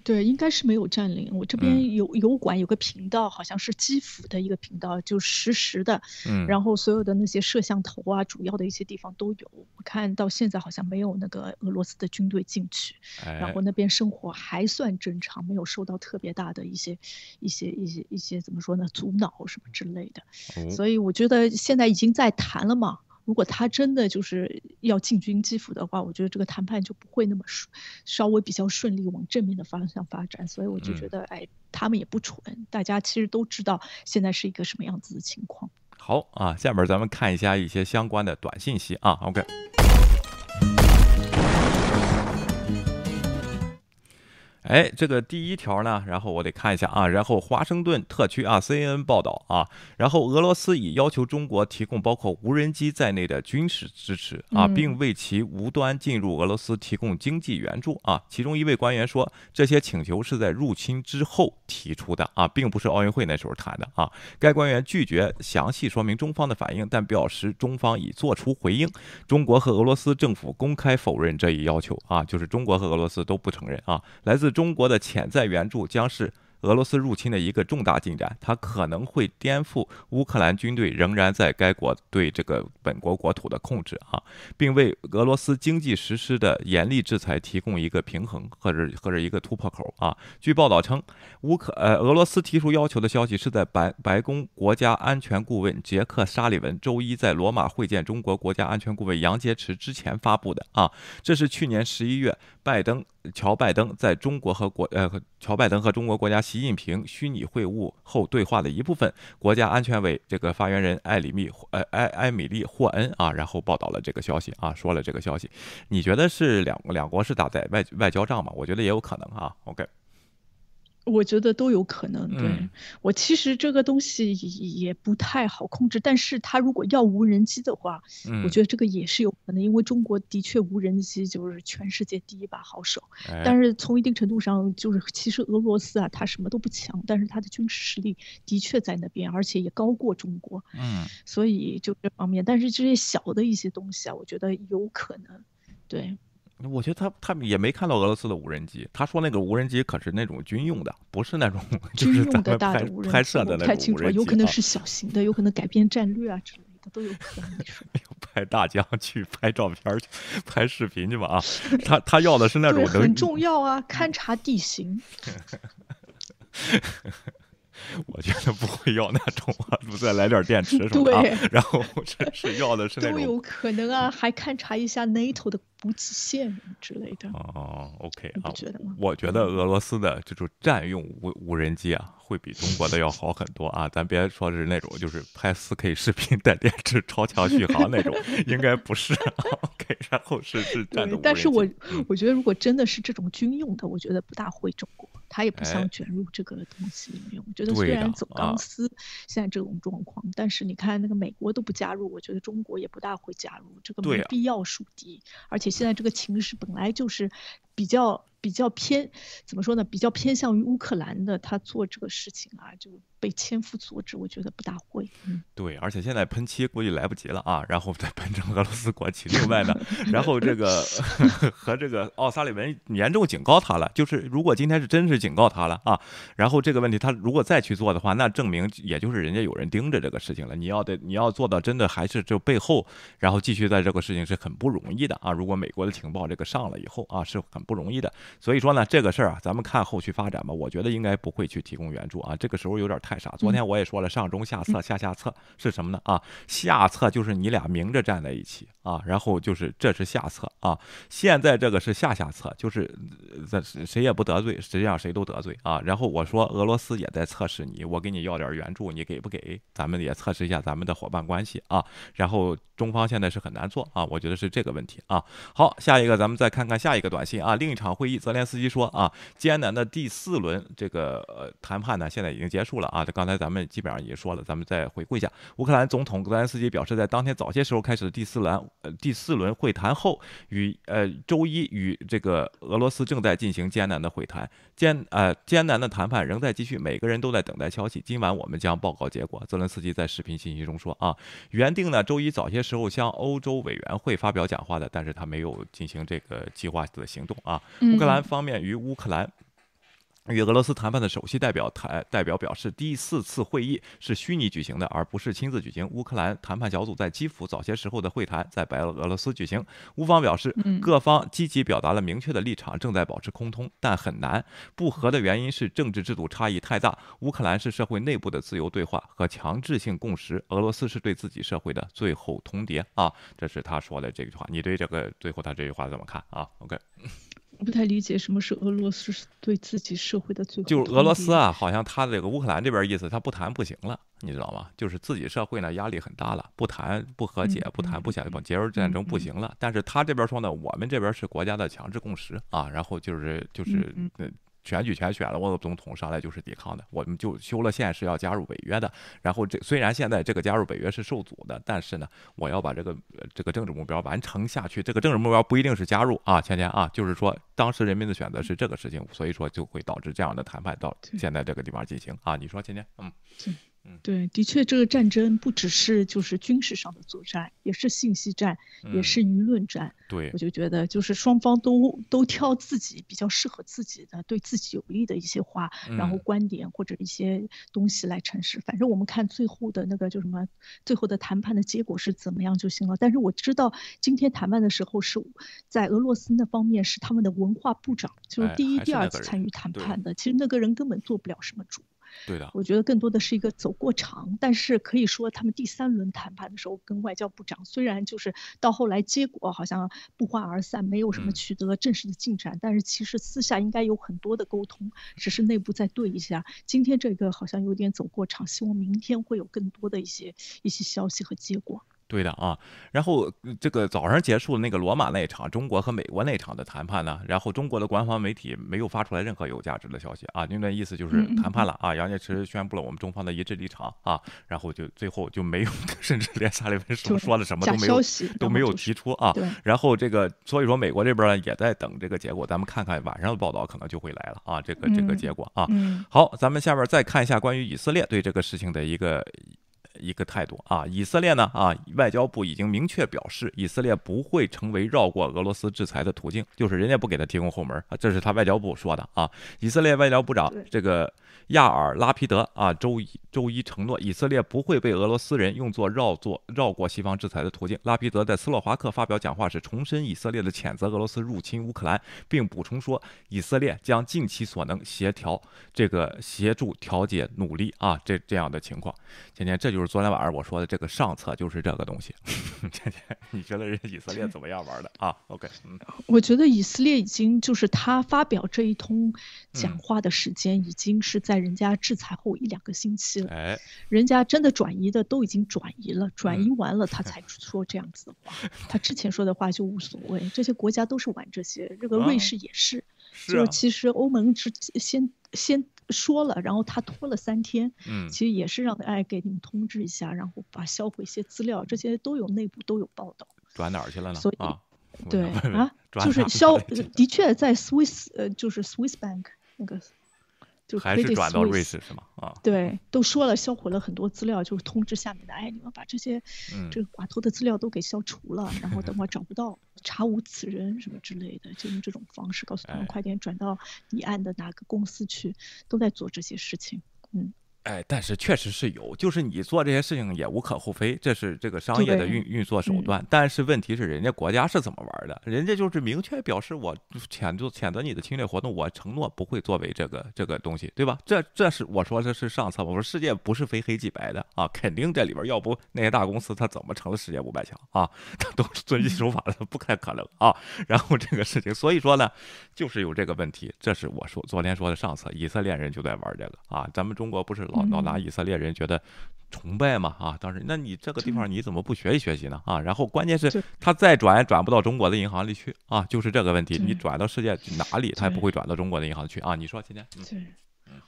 对，应该是没有占领。我这边有油管有个频道，好像是基辅的一个频道，就实时的。嗯。然后所有的那些摄像头啊，主要的一些地方都有。我看到现在好像没有那个俄罗斯的军队进去，然后那边生活还算正常，没有受到特别大的一些、一些、一些、一些怎么说呢？阻挠什么之类的。所以我觉得现在已经在谈了嘛。如果他真的就是要进军基辅的话，我觉得这个谈判就不会那么顺，稍微比较顺利往正面的方向发展。所以我就觉得，哎，他们也不蠢，大家其实都知道现在是一个什么样子的情况。好啊，下面咱们看一下一些相关的短信息啊。OK。哎，这个第一条呢，然后我得看一下啊，然后华盛顿特区啊，CNN 报道啊，然后俄罗斯已要求中国提供包括无人机在内的军事支持啊，并为其无端进入俄罗斯提供经济援助啊。其中一位官员说，这些请求是在入侵之后提出的啊，并不是奥运会那时候谈的啊。该官员拒绝详细说明中方的反应，但表示中方已做出回应。中国和俄罗斯政府公开否认这一要求啊，就是中国和俄罗斯都不承认啊，来自。中国的潜在援助将是。俄罗斯入侵的一个重大进展，它可能会颠覆乌克兰军队仍然在该国对这个本国国土的控制啊，并为俄罗斯经济实施的严厉制裁提供一个平衡或者或者一个突破口啊。据报道称，乌克呃俄罗斯提出要求的消息是在白白宫国家安全顾问杰克沙利文周一在罗马会见中国国家安全顾问杨洁篪之前发布的啊。这是去年十一月拜登乔拜登在中国和国呃乔拜登和中国国家。习近平虚拟会晤后对话的一部分，国家安全委这个发言人艾里密呃艾艾米丽霍恩啊，然后报道了这个消息啊，说了这个消息。你觉得是两两国是打在外外交仗吗？我觉得也有可能啊。OK。我觉得都有可能。对我其实这个东西也不太好控制，但是他如果要无人机的话，我觉得这个也是有可能，因为中国的确无人机就是全世界第一把好手。但是从一定程度上，就是其实俄罗斯啊，他什么都不强，但是他的军事实力的确在那边，而且也高过中国。嗯，所以就这方面，但是这些小的一些东西啊，我觉得有可能。对。我觉得他他也没看到俄罗斯的无人机。他说那个无人机可是那种军用的，不是那种军用的大的无人机。拍摄的那种太清楚了，有可能是小型的，有可能改变战略啊之类的都有可能。派大疆去拍照片去，拍视频去吧啊！他他要的是那种很重要啊，勘察地形。我觉得不会要那种啊，再来点电池什么的。然后这是要的是那种。都有可能啊，还勘察一下 NATO 的。补给线之类的哦，OK 啊，觉得吗？我觉得俄罗斯的这种战用无无人机啊，会比中国的要好很多啊。咱别说是那种就是拍 4K 视频带电池、超强续航那种，应该不是。OK，然后是是战斗。但是我我觉得，如果真的是这种军用的，我觉得不大会中国，他也不想卷入这个东西里面。我觉得虽然走钢丝现在这种状况，但是你看那个美国都不加入，我觉得中国也不大会加入，这个没必要树敌，而且。现在这个情势本来就是比较。比较偏，怎么说呢？比较偏向于乌克兰的，他做这个事情啊，就被千夫所指，我觉得不大会。嗯，对，而且现在喷漆估计来不及了啊，然后再喷成俄罗斯国旗。另外呢，然后这个 和这个奥萨里文严重警告他了，就是如果今天是真是警告他了啊，然后这个问题他如果再去做的话，那证明也就是人家有人盯着这个事情了。你要得你要做到真的还是就背后，然后继续在这个事情是很不容易的啊。如果美国的情报这个上了以后啊，是很不容易的。所以说呢，这个事儿啊，咱们看后续发展吧。我觉得应该不会去提供援助啊，这个时候有点太傻。昨天我也说了，上中下策，下下策是什么呢？啊，下策就是你俩明着站在一起啊，然后就是这是下策啊。现在这个是下下策，就是这谁也不得罪，实际上谁都得罪啊。然后我说俄罗斯也在测试你，我给你要点援助，你给不给？咱们也测试一下咱们的伙伴关系啊。然后中方现在是很难做啊，我觉得是这个问题啊。好，下一个咱们再看看下一个短信啊，另一场会议。泽连斯基说啊，艰难的第四轮这个呃谈判呢，现在已经结束了啊。这刚才咱们基本上已经说了，咱们再回顾一下。乌克兰总统泽连斯基表示，在当天早些时候开始的第四轮呃第四轮会谈后，与呃周一与这个俄罗斯正在进行艰难的会谈，艰呃艰难的谈判仍在继续，每个人都在等待消息。今晚我们将报告结果。泽连斯基在视频信息中说啊，原定呢周一早些时候向欧洲委员会发表讲话的，但是他没有进行这个计划的行动啊。乌克兰。方面与乌克兰。与俄罗斯谈判的首席代表台代表表示，第四次会议是虚拟举行的，而不是亲自举行。乌克兰谈判小组在基辅早些时候的会谈在白俄罗斯举行。乌方表示，各方积极表达了明确的立场，正在保持沟通，但很难。不和的原因是政治制度差异太大。乌克兰是社会内部的自由对话和强制性共识，俄罗斯是对自己社会的最后通牒啊！这是他说的这句话。你对这个最后他这句话怎么看啊？OK。我不太理解什么是俄罗斯对自己社会的最后。就是俄罗斯啊，好像他这个乌克兰这边意思，他不谈不行了，你知道吗？就是自己社会呢压力很大了，不谈不和解，不谈不想结束战争不行了。但是他这边说呢，我们这边是国家的强制共识啊，然后就是就是选举权选了，我总统上来就是抵抗的，我们就修了宪是要加入北约的。然后这虽然现在这个加入北约是受阻的，但是呢，我要把这个这个政治目标完成下去。这个政治目标不一定是加入啊，芊芊啊，就是说当时人民的选择是这个事情，所以说就会导致这样的谈判到现在这个地方进行啊。你说芊芊，嗯。对，的确，这个战争不只是就是军事上的作战，也是信息战，也是舆论战。对，我就觉得就是双方都都挑自己比较适合自己的、对自己有利的一些话，然后观点或者一些东西来阐释。反正我们看最后的那个就什么，最后的谈判的结果是怎么样就行了。但是我知道今天谈判的时候是在俄罗斯那方面是他们的文化部长，就是第一、第二次参与谈判的。其实那个人根本做不了什么主。对的，我觉得更多的是一个走过场，但是可以说他们第三轮谈判的时候跟外交部长，虽然就是到后来结果好像不欢而散，没有什么取得正式的进展，但是其实私下应该有很多的沟通，只是内部再对一下。今天这个好像有点走过场，希望明天会有更多的一些一些消息和结果。对的啊，然后这个早上结束那个罗马那一场，中国和美国那场的谈判呢，然后中国的官方媒体没有发出来任何有价值的消息啊，您的意思就是谈判了啊，杨洁篪宣布了我们中方的一致立场啊，然后就最后就没有，甚至连沙利文说说了什么都没有都没有提出啊，然后这个所以说美国这边呢也在等这个结果，咱们看看晚上的报道可能就会来了啊，这个这个结果啊，好，咱们下面再看一下关于以色列对这个事情的一个。一个态度啊，以色列呢啊，外交部已经明确表示，以色列不会成为绕过俄罗斯制裁的途径，就是人家不给他提供后门啊，这是他外交部说的啊。以色列外交部长这个亚尔拉皮德啊，周一周一承诺，以色列不会被俄罗斯人用作绕做绕过西方制裁的途径。拉皮德在斯洛伐克发表讲话时，重申以色列的谴责俄罗斯入侵乌克兰，并补充说，以色列将尽其所能协调这个协助调解努力啊，这这样的情况。今天这就是。昨天晚上我说的这个上策就是这个东西，你觉得人以色列怎么样玩的？啊？OK，嗯，我觉得以色列已经就是他发表这一通讲话的时间已经是在人家制裁后一两个星期了，哎，人家真的转移的都已经转移了，转移完了。他才说这样子的话，他之前说的话就无所谓，这些国家都是玩这些，这个瑞士也是，就其实欧盟之先先。说了，然后他拖了三天，嗯，其实也是让哎给你们通知一下，然后把销毁一些资料，这些都有内部都有报道。转哪儿去了呢？所以啊，对啊，就是销，的确在 Swiss 呃，就是 Swiss Bank 那个。就还是转到瑞士是吗？啊，对，都说了销毁了很多资料，就是通知下面的，哎，你们把这些这个寡头的资料都给消除了，然后等会 找不到，查无此人什么之类的，就用这种方式告诉他们快点转到你按的哪个公司去，都在做这些事情，嗯。哎，但是确实是有，就是你做这些事情也无可厚非，这是这个商业的运运作手段。但是问题是，人家国家是怎么玩的？人家就是明确表示，我谴责谴责你的侵略活动，我承诺不会作为这个这个东西，对吧？这这是我说这是上策。我说世界不是非黑即白的啊，肯定这里边要不那些大公司他怎么成了世界五百强啊？他都是遵纪守法的，不太可能啊。然后这个事情，所以说呢，就是有这个问题。这是我说昨天说的上策，以色列人就在玩这个啊。咱们中国不是老。老拿以色列人觉得崇拜嘛啊，当时那你这个地方你怎么不学习学习呢啊？然后关键是他再转转不到中国的银行里去啊，就是这个问题。你转到世界哪里，他也不会转到中国的银行去啊？你说今天？对，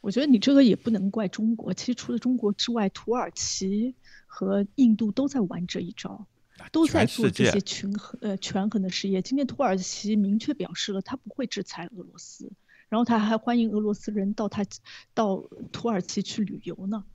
我觉得你这个也不能怪中国。其实除了中国之外，土耳其和印度都在玩这一招，都在做这些权衡呃权衡的事业。今天土耳其明确表示了，他不会制裁俄罗斯。然后他还欢迎俄罗斯人到他到土耳其去旅游呢。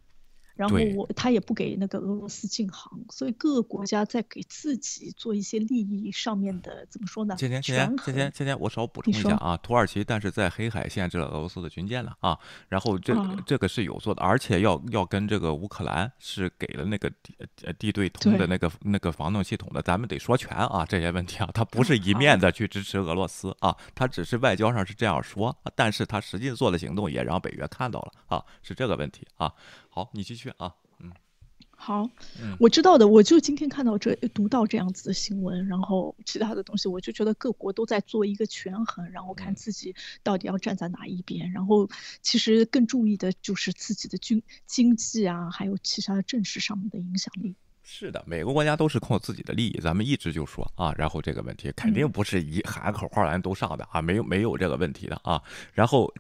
然后我他也不给那个俄罗斯禁航，所以各个国家在给自己做一些利益上面的怎么说呢？今天今天今天今天我稍补充一下啊，土耳其但是在黑海限制了俄罗斯的军舰了啊，然后这这个是有做的，而且要要跟这个乌克兰是给了那个地地对通的那个那个防冻系统的，咱们得说全啊这些问题啊，他不是一面的去支持俄罗斯啊，他只是外交上是这样说，但是他实际做的行动也让北约看到了啊，是这个问题啊。好，你继续啊。嗯，好，我知道的，我就今天看到这读到这样子的新闻，然后其他的东西，我就觉得各国都在做一个权衡，然后看自己到底要站在哪一边，然后其实更注意的就是自己的军经济啊，还有其他政治上面的影响力。是的，每个国家都是靠自己的利益，咱们一直就说啊，然后这个问题肯定不是一喊口号咱都上的啊，没有没有这个问题的啊，然后。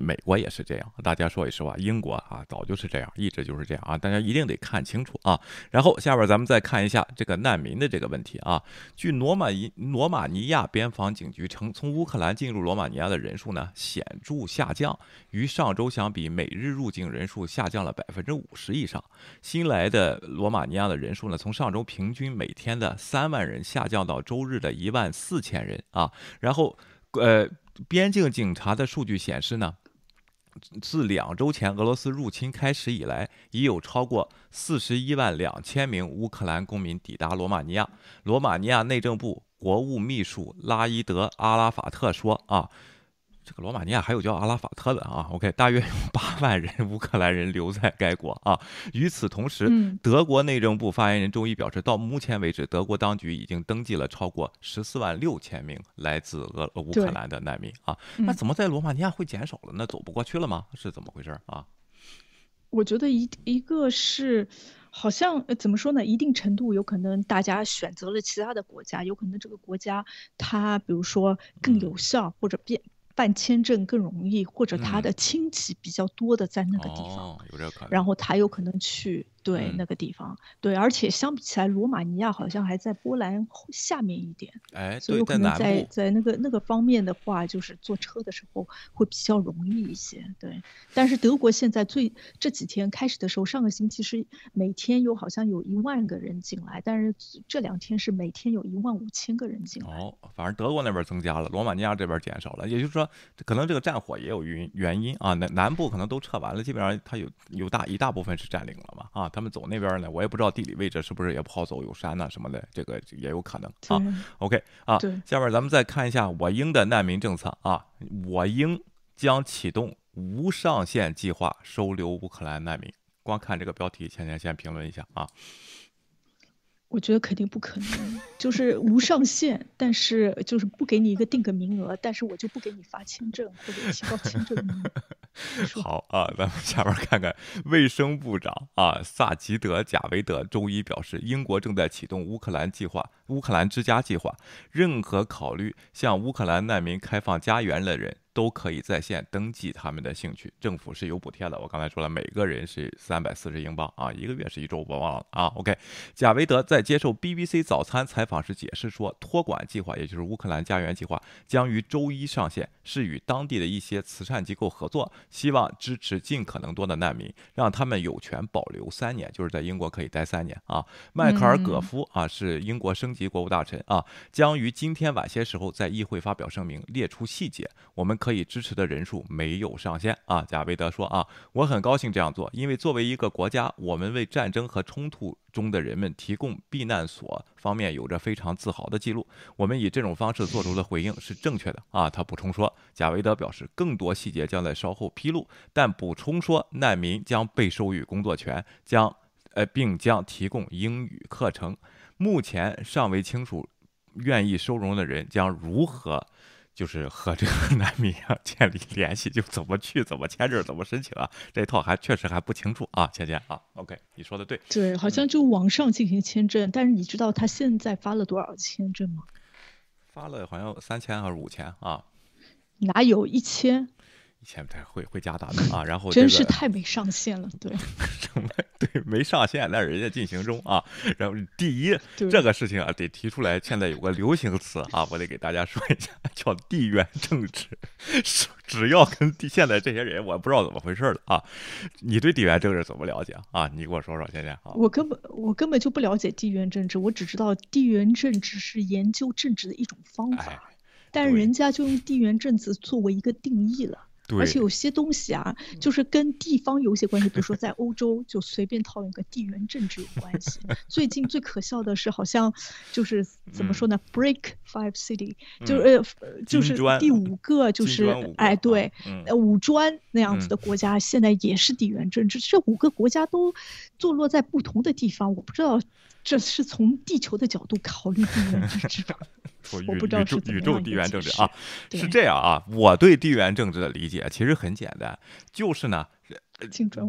美国也是这样，大家说句实话，英国啊早就是这样，一直就是这样啊，大家一定得看清楚啊。然后下边咱们再看一下这个难民的这个问题啊。据罗马尼罗马尼亚边防警局称，从乌克兰进入罗马尼亚的人数呢显著下降，与上周相比，每日入境人数下降了百分之五十以上。新来的罗马尼亚的人数呢，从上周平均每天的三万人下降到周日的一万四千人啊。然后，呃。边境警察的数据显示呢，自两周前俄罗斯入侵开始以来，已有超过四十一万两千名乌克兰公民抵达罗马尼亚。罗马尼亚内政部国务秘书拉伊德·阿拉法特说：“啊。”这个罗马尼亚还有叫阿拉法特的啊，OK，大约有八万人乌克兰人留在该国啊。与此同时，德国内政部发言人周一表示，到目前为止，德国当局已经登记了超过十四万六千名来自俄乌克兰的难民啊。那怎么在罗马尼亚会减少了？那走不过去了吗？是怎么回事啊？我觉得一一个是，好像怎么说呢？一定程度有可能大家选择了其他的国家，有可能这个国家它比如说更有效或者变。办签证更容易，或者他的亲戚比较多的在那个地方，然后他有可能去。对那个地方，对，而且相比起来，罗马尼亚好像还在波兰下面一点，哎，所以有可能在在那个那个方面的话，就是坐车的时候会比较容易一些。对，但是德国现在最这几天开始的时候，上个星期是每天有好像有一万个人进来，但是这两天是每天有一万五千个人进来。哦，反正德国那边增加了，罗马尼亚这边减少了，也就是说，可能这个战火也有原原因啊。南南部可能都撤完了，基本上它有有大一大部分是占领了嘛啊。他们走那边呢，我也不知道地理位置是不是也不好走，有山呐什么的，这个也有可能啊。OK 啊，下面咱们再看一下我英的难民政策啊，我英将启动无上限计划收留乌克兰难民。光看这个标题，倩倩先评论一下啊。我觉得肯定不可能，就是无上限，但是就是不给你一个定个名额，但是我就不给你发签证或者提高签证。好啊，咱们下边看看卫生部长啊萨吉德贾维德周一表示，英国正在启动乌克兰计划、乌克兰之家计划，任何考虑向乌克兰难民开放家园的人。都可以在线登记他们的兴趣，政府是有补贴的。我刚才说了，每个人是三百四十英镑啊，一个月是一周，我忘了啊。OK，贾维德在接受 BBC 早餐采访时解释说，托管计划，也就是乌克兰家园计划，将于周一上线，是与当地的一些慈善机构合作，希望支持尽可能多的难民，让他们有权保留三年，就是在英国可以待三年啊。迈克尔·葛夫啊，是英国升级国务大臣啊，将于今天晚些时候在议会发表声明，列出细节。我们。可以支持的人数没有上限啊，贾维德说啊，我很高兴这样做，因为作为一个国家，我们为战争和冲突中的人们提供避难所方面有着非常自豪的记录。我们以这种方式做出的回应是正确的啊。他补充说，贾维德表示，更多细节将在稍后披露，但补充说，难民将被授予工作权，将呃，并将提供英语课程。目前尚未清楚愿意收容的人将如何。就是和这个难民啊建立联系，就怎么去，怎么签证，怎么申请啊？这套还确实还不清楚啊，倩倩啊，OK，你说的对。对，好像就网上进行签证，但是你知道他现在发了多少签证吗？发了好像三千还是五千啊？哪有一千？前不太会会加大的啊，然后真是太没上限了，对，什么对没上限，那人家进行中啊。然后第一这个事情啊，得提出来。现在有个流行词啊，我得给大家说一下，叫地缘政治。只要跟现在这些人，我不知道怎么回事了啊。你对地缘政治怎么了解啊？你给我说说，现在啊。我根本我根本就不了解地缘政治，我只知道地缘政治是研究政治的一种方法，但是人家就用地缘政治作为一个定义了。而且有些东西啊，就是跟地方有些关系，比如说在欧洲，就随便套用个地缘政治有关系。最近最可笑的是，好像就是怎么说呢？Break Five City，就是呃，就是第五个，就是哎，对，五专那样子的国家，现在也是地缘政治。这五个国家都坐落在不同的地方，我不知道这是从地球的角度考虑地缘政治吧。我不知道是宇宙地缘政治啊，是这样啊。我对地缘政治的理解其实很简单，就是呢，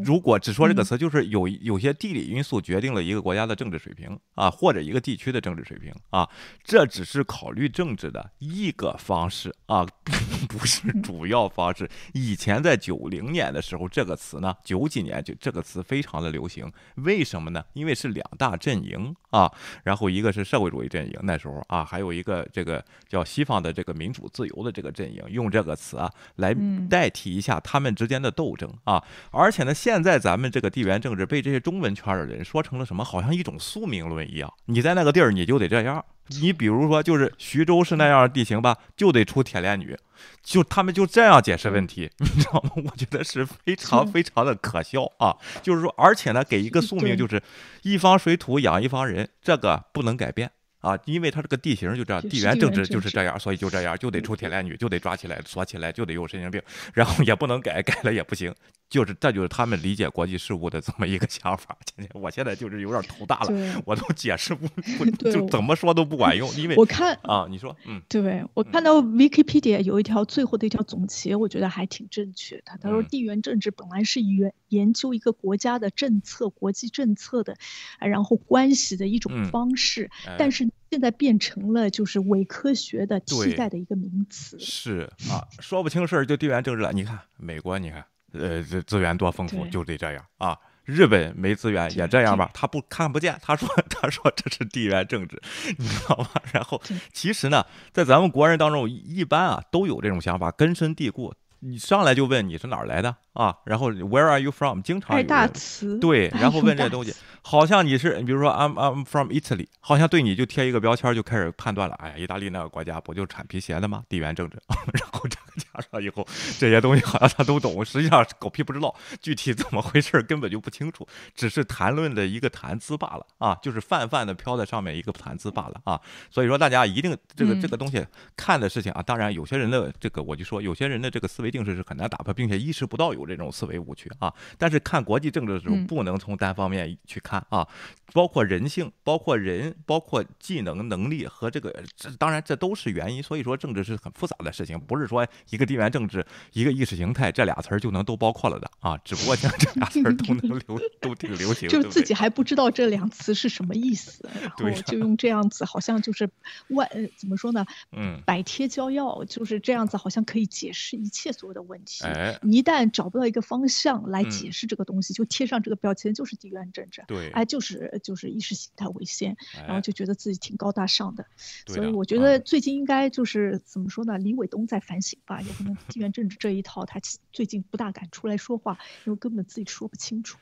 如果只说这个嗯词，就是有有些地理因素决定了一个国家的政治水平啊，或者一个地区的政治水平啊，这只是考虑政治的一个方式啊，并 不是主要方式。以前在九零年的时候，这个词呢，九几年就这个词非常的流行，为什么呢？因为是两大阵营啊，然后一个是社会主义阵营，那时候啊，还有一个这个叫西方的这个民主自由的这个阵营，用这个词啊来嗯代替一下他们之间的斗争啊。而且呢，现在咱们这个地缘政治被这些中文圈的人说成了什么？好像一种宿命论一样，你在那个地儿你就得这样。你比如说，就是徐州是那样的地形吧，就得出铁链女，就他们就这样解释问题，你知道吗？我觉得是非常非常的可笑啊！就是说，而且呢，给一个宿命，就是一方水土养一方人，这个不能改变。啊，因为它这个地形就这样，地缘政治就是这样，所以就这样，就得出铁链女，就得抓起来锁起来，就得有神经病，然后也不能改，改了也不行，就是这就是他们理解国际事务的这么一个想法。我现在就是有点头大了，我都解释不 不对就怎么说都不管用，因为我看啊，你说嗯对我看到 Wikipedia 有一条最后的一条总结，我觉得还挺正确的。他说，嗯地缘政治本来是研研究一个国家的政策、国际政策的，啊然后关系的一种嗯方式，哎但是现在变成了就是伪科学的替对代的一个名词。是啊，说不清事儿就地缘政治了。你看美国，你看呃这资源多丰富，就得这样啊。日本没资源也这样吧，他不看不见，他说 他说这是地缘政治，你知道吗？然后其实呢，在咱们国人当中，一般啊都有这种想法，根深蒂固。你上来就问你是哪儿来的啊，然后 Where are you from？经常二大词，对，然后问这东西，好像你是，比如说 I'm I'm from Italy，好像对你就贴一个标签儿，就开始判断了。哎呀，意大利那个国家不就产皮鞋的吗？地缘政治，然后这个加上以后，这些东西好像他都懂，实际上狗屁不知道，具体怎么回事儿根本就不清楚，只是谈论的一个谈资罢了啊，就是泛泛的飘在上面一个谈资罢了啊。所以说大家一定这个这嗯个东西看的事情啊，当然有些人的这个我就说有些人的这个思维定式是很难打破，并且意识不到有这种思维误区啊。但是看国际政治的时候，嗯不能从单方面去看啊，包括人性，包括人，包括技能、能力和这个，这当然这都是原因。所以说政治是很复杂的事情，不是说一个地缘政治、一个意识形态这俩词儿就能都包括了的啊。只不过像这俩词儿都能流，都挺流行，就对不对？自己还不知道这两词是什么意思，然后就用这样子，好像就是万呃怎么说呢？嗯百贴交药，就是这样子，好像可以解释一切所有的问题。哎你一旦找不到一个方向来嗯解释这个东西，就贴上这个标签，就是地缘政治，对哎，就是就是意识形态为先，然后哎就觉得自己挺高大上的。的所以我觉嗯得最近应该就是怎么说呢？李伟东在反省吧，有 地缘政治这一套他最近不大敢出来说话，因为根本自己说不清楚。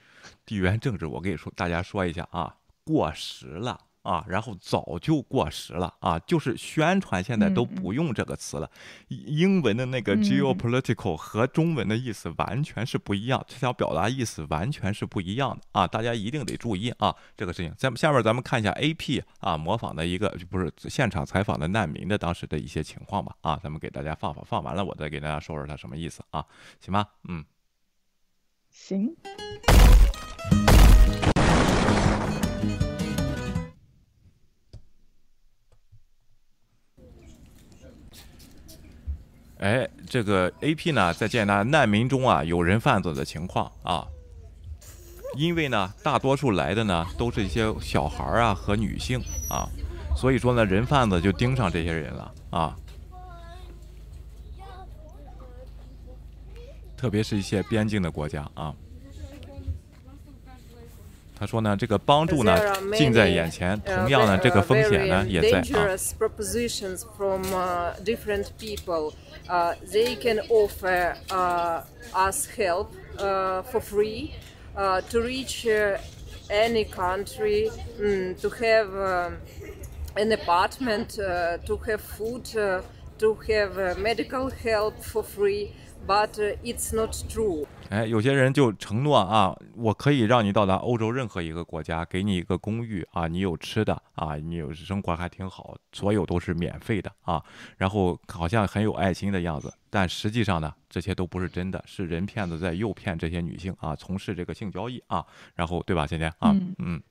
地缘政治，我跟你说，大家说一下啊，过时了啊，然后早就过时了啊，就是宣传现在都不用这个词了。英英文的那个嗯 geopolitical 和中文的意思完全是不一样，这条表达意思完全是不一样的啊，大家一定得注意啊，这个事情。咱们下面咱们看一下 AP 啊模仿的一个不是现场采访的难民的当时的一些情况吧啊，咱们给大家放放，放完了我再给大家说说它什么意思啊，行吗？嗯。行，哎，这个 A P 呢，在建纳难民中啊，有人贩子的情况啊，因为呢，大多数来的呢都是一些小孩儿啊和女性啊，所以说呢，人贩子就盯上这些人了啊，特别是一些边境的国家啊。他说呢，这个帮助呢 There are 近在 many, 眼前， uh, 同样呢， ve- 这个 uh, 风险呢 very 也在啊。 dangerous propositions from uh, different people. Uh, they can offer uh, us help uh, for free uh, to reach uh, any country, mm, to have um, an apartment, uh, to have food, uh, to have uh, medical help for free. But uh, it's not true. 哎，有些人就承诺啊，我可以让你到达欧洲任何一个国家，给你一个公寓啊，你有吃的啊，你有生活还挺好，所有都是免费的啊，然后好像很有爱心的样子，但实际上呢，这些都不是真的，是人骗子在诱骗这些女性啊，从事这个性交易啊，然后对吧，倩倩啊，嗯。嗯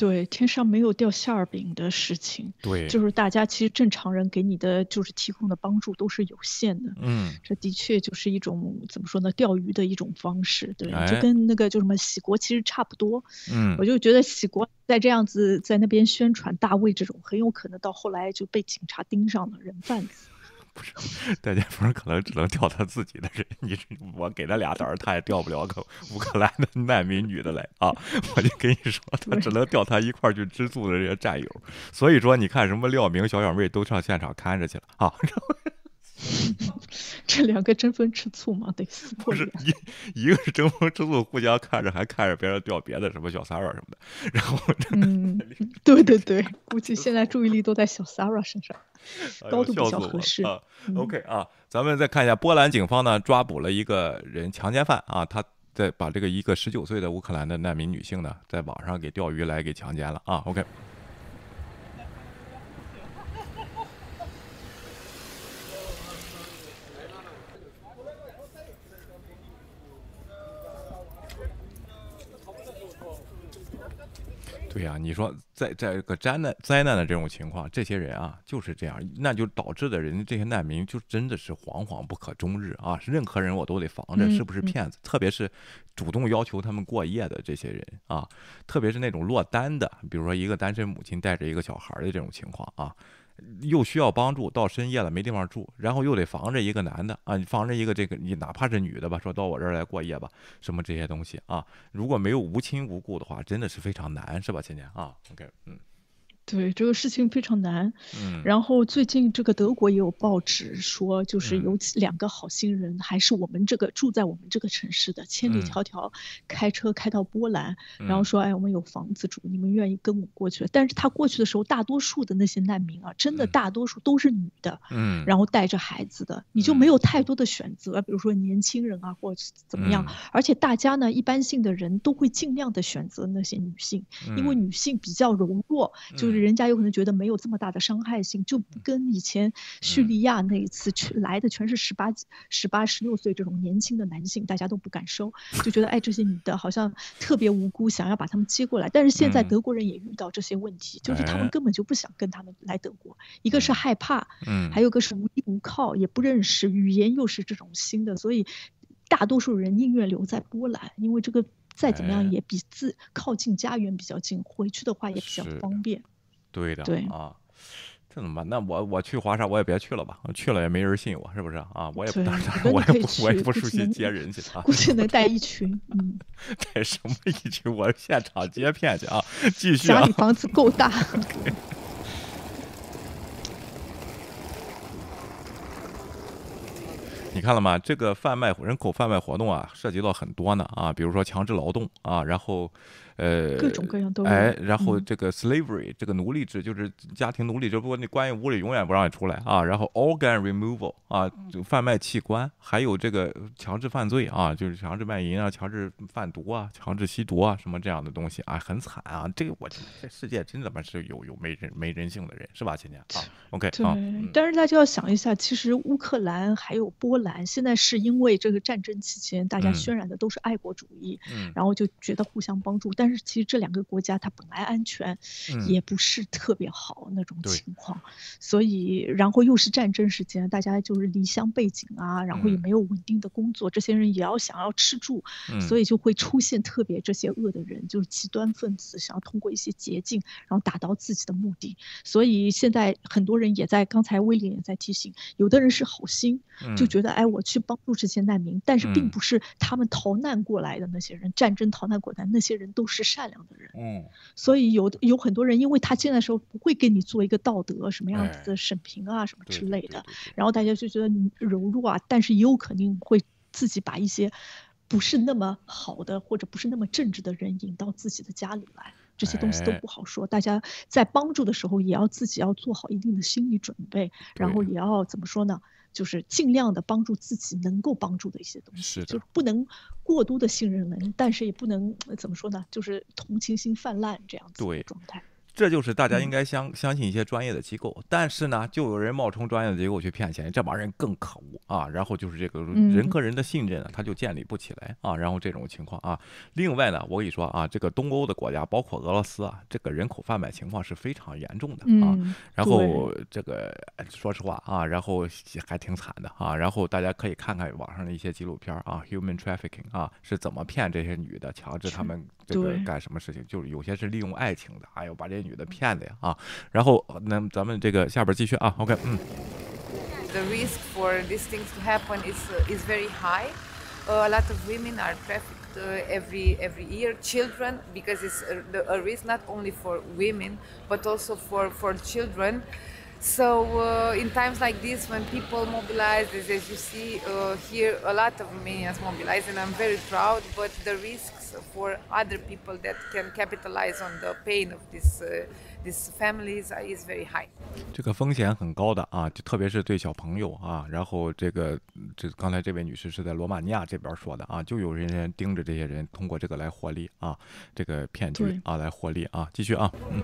对，天上没有掉馅儿饼的事情。对，就是大家其实正常人给你的就是提供的帮助都是有限的。嗯，这的确就是一种怎么说呢，钓鱼的一种方式。对，哎就跟那个就什么洗国其实差不多。嗯我就觉得洗国在这样子在那边宣传大卫这种，很有可能到后来就被警察盯上了人贩子。不是戴建峰可能只能调他自己的人，你我给他俩胆儿，他也调不了个乌克兰的难民女的来啊！我就跟你说，他只能调他一块儿去吃醋的这些战友。所以说，你看什么廖明、小小妹都上现场看着去了啊！这两个争风吃醋嘛，得撕破不是。一一个是争风吃醋，互相看着，还看着别人钓别的什么小三儿什么的，然后嗯，对对对，估计现在注意力都在小 Sarah 身上，哎呦高度比较合适。啊嗯 OK 啊，咱们再看一下，波兰警方呢抓捕了一个人强奸犯啊，他在把这个一个十九岁的乌克兰的难民女性呢，在网上给钓鱼来给强奸了啊。OK，对呀、你说在在这个灾难灾难的这种情况，这些人啊就是这样，那就导致的人家这些难民就真的是惶惶不可终日啊！任何人我都得防着嗯是不是骗子，特别是主动要求他们过夜的这些人啊，特别是那种落单的，比如说一个单身母亲带着一个小孩儿的这种情况啊。又需要帮助，到深夜了没地方住，然后又得防着一个男的啊，你防着一个这个你哪怕是女的吧，说到我这儿来过夜吧，什么这些东西啊，如果没有无亲无故的话，真的是非常难，是吧，倩倩啊？OK，嗯对这个事情非常难。嗯，然后最近这个德国也有报纸说，就是嗯。有两个好心人，还是我们这个住在我们这个城市的，千里嗯。迢迢开车开到波兰，然后嗯。说，哎，我们有房子住，你们愿意跟我过去？但是他过去的时候，大多数的那些难民啊，真的大多数都是女的，嗯，然后带着孩子的，你就没有太多的选择，比如说年轻人啊，或者是怎么样。嗯。而且大家呢，一般性的人都会尽量的选择那些女性，因为嗯。女性比较柔弱，就是嗯人家有可能觉得没有这么大的伤害性，就不跟以前叙利亚那一次去来的全是十八、十八、十六岁这种年轻的男性，大家都不敢收，就觉得哎这些女的好像特别无辜，想要把他们接过来。但是现在嗯。德国人也遇到这些问题，就是他哎。们根本就不想跟他们来德国，一个是害怕，嗯。还有个是无依无靠，也不认识语言，又是这种新的，所以大多数人宁愿留在波兰，因为这个再怎么哎。样也比自靠近家园比较近，回去的话也比较是方便。对的，对啊。这怎么办？那我我去华沙，我也别去了吧？我去了也没人信我，是不是啊？我也不，对当然我我也不，我也不出去接人去啊。估计能带一 群，嗯，带什么一群？我现场接骗去啊！继续啊家里！房子够大。你看了吗？这个贩卖人口贩卖活动啊，涉及到很多呢啊，比如说强制劳动啊，然后，呃，各种各样都有哎，然后嗯这个 slavery 这个奴隶制就是家庭奴隶制，不过你关进屋里永远不让你出来啊。然后 organ removal 啊，就贩卖器官，还有这个强制犯罪啊，就是强制卖淫啊、强制贩毒啊、强制吸毒啊，什么这样的东西啊，很惨啊。这个我这世界真他妈是有有没人没人性的人，是吧，倩倩啊？OK 对啊，嗯，但是大家要想一下，其实乌克兰还有波兰，现在是因为这个战争期间，大家嗯。渲染的都是爱国主义，嗯。然后就觉得互相帮助。但是其实这两个国家它本来安全嗯。也不是特别好那种情况，所以然后又是战争时间，大家就是离乡背井啊，然后也嗯。没有稳定的工作，这些人也要想要吃住，嗯。所以就会出现特别这些恶的人，就是极端分子想要通过一些捷径，然后达到自己的目的。所以现在很多人也在，刚才威廉也在提醒，有的人是好心，就嗯。觉得哎，我去帮助这些难民，但是并嗯不是他们逃难过来的那些人，战争逃难过来那些人都是善良的人。嗯所以有有很多人，因为他进来的时候不会给你做一个道德什么样子哎的审评啊什么之类的，然后大家就觉得你柔弱啊，但是也有可能会自己把一些不是那么好的或者不是那么正直的人引到自己的家里来。这些东西都哎不好说，大家在帮助的时候也要自己要做好一定的心理准备，然后也要怎么说呢？就是尽量的帮助自己能够帮助的一些东西，是的就是不能过多的信任人，但是也不能呃怎么说呢？就是同情心泛滥这样子对的状态。这就是大家应该相相信一些专业的机构，但是呢，就有人冒充专业的机构去骗钱，这帮人更可恶啊！然后就是这个人和人的信任啊，他就建立不起来啊。然后这种情况啊，另外呢，我跟你说啊，这个东欧的国家，包括俄罗斯啊，这个人口贩卖情况是非常严重的啊。然后这个说实话啊，然后还挺惨的啊。然后大家可以看看网上的一些纪录片啊，human trafficking 啊，是怎么骗这些女的，强制他们这个干什么事情？就是有些是利用爱情的，哎呦，把这女的骗的呀啊。然后那咱们这个下边继续啊，OK，嗯。The risk for these things to happen is uh, is very high. Uh, a lot of women are trafficked uh, every every year. Children, because it's a risk not only for women but also for for children. So uh, in times like this, when people mobilize, as, as you see uh, here, a lot of Romanians mobilize, and I'm very proud. But the risks for other people that can capitalize on the pain of this. Uh, these families is very high. 这个风险很高的啊，就特别是对小朋友啊。然后这个这刚才这位女士是在罗马尼亚这边说的啊，就有人盯着这些人，通过这个来获利啊，这个骗局啊来获利啊。继续啊，嗯。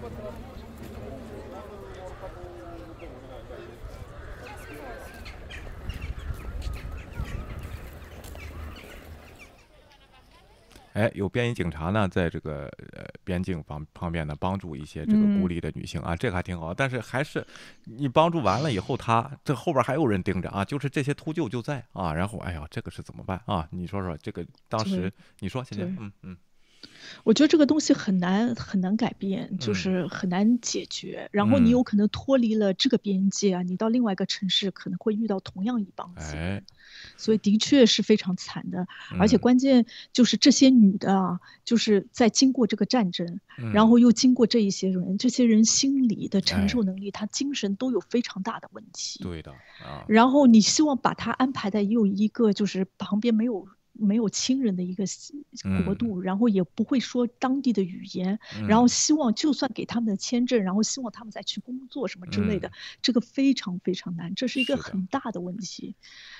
哎，有便衣警察呢，在这个呃边境方方面呢，帮助一些这个孤立的女性啊，这个还挺好。但是还是你帮助完了以后，他这后边还有人盯着啊，就是这些秃鹫就在啊。然后，哎呀，这个是怎么办啊？你说说，这个当时你说，现在嗯嗯。我觉得这个东西很难很难改变，就是很难解决。然后你有可能脱离了这个边界啊，你到另外一个城市可能会遇到同样一帮子人，所以的确是非常惨的。而且关键就是这些女的啊，就是在经过这个战争，然后又经过这一些人，这些人心理的承受能力，他精神都有非常大的问题。对的啊。然后你希望把他安排在又一个就是旁边没有。没有亲人的一个国度，然后也不会说当地的语言，然后希望就算给他们的签证，然后希望他们再去工作什么之类的，这个非常非常难，这是一个很大的问题。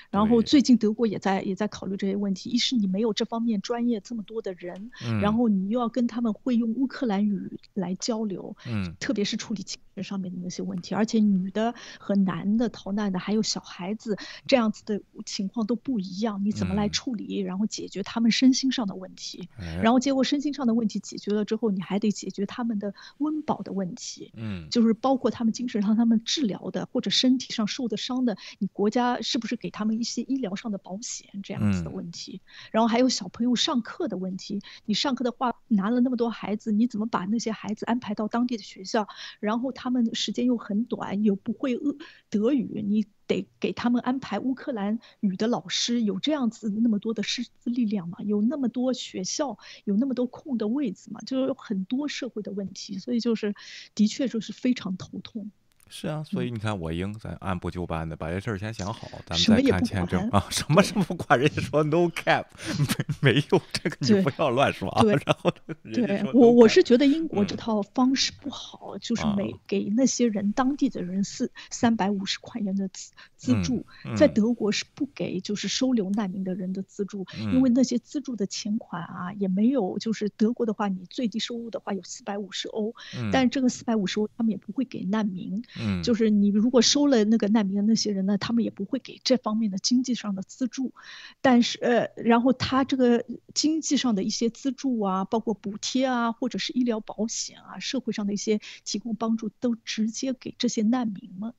然后最近德国也在也在考虑这些问题，一是你没有这方面专业这么多的人，然后你又要跟他们会用乌克兰语来交流，嗯，特别是处理精神上面的那些问题，而且女的和男的逃难的还有小孩子这样子的情况都不一样，你怎么来处理？然后解决他们身心上的问题，然后结果身心上的问题解决了之后，你还得解决他们的温饱的问题，嗯，就是包括他们精神上他们治疗的或者身体上受的伤的，你国家是不是给他们一些医疗上的保险这样子的问题？然后还有小朋友上课的问题，你上课的话拿了那么多孩子，你怎么把那些孩子安排到当地的学校？然后他们的时间又很短，又不会俄德语，你。得给他们安排乌克兰语的老师，有这样子那么多的师资力量吗？有那么多学校，有那么多空的位子吗？就是有很多社会的问题，所以就是的确就是非常头痛。是啊，所以你看，我应咱按部就班的把这事儿先想好，咱们再看签证啊。什么是不管？人家说 no cap，没没有这个，你不要乱说啊。然后对我我是觉得英国这套方式不好，就是每给那些人当地的人四三百五十块钱的资资助，在德国是不给就是收留难民的人的资助，因为那些资助的钱款啊也没有，就是德国的话，你最低收入的话有四百五十欧，但是这个四百五十欧他们也不会给难民。嗯，就是你如果收了那个难民的那些人呢，他们也不会给这方面的经济上的资助，但是呃，然后他这个经济上的一些资助啊，包括补贴啊，或者是医疗保险啊，社会上的一些提供帮助，都直接给这些难民们，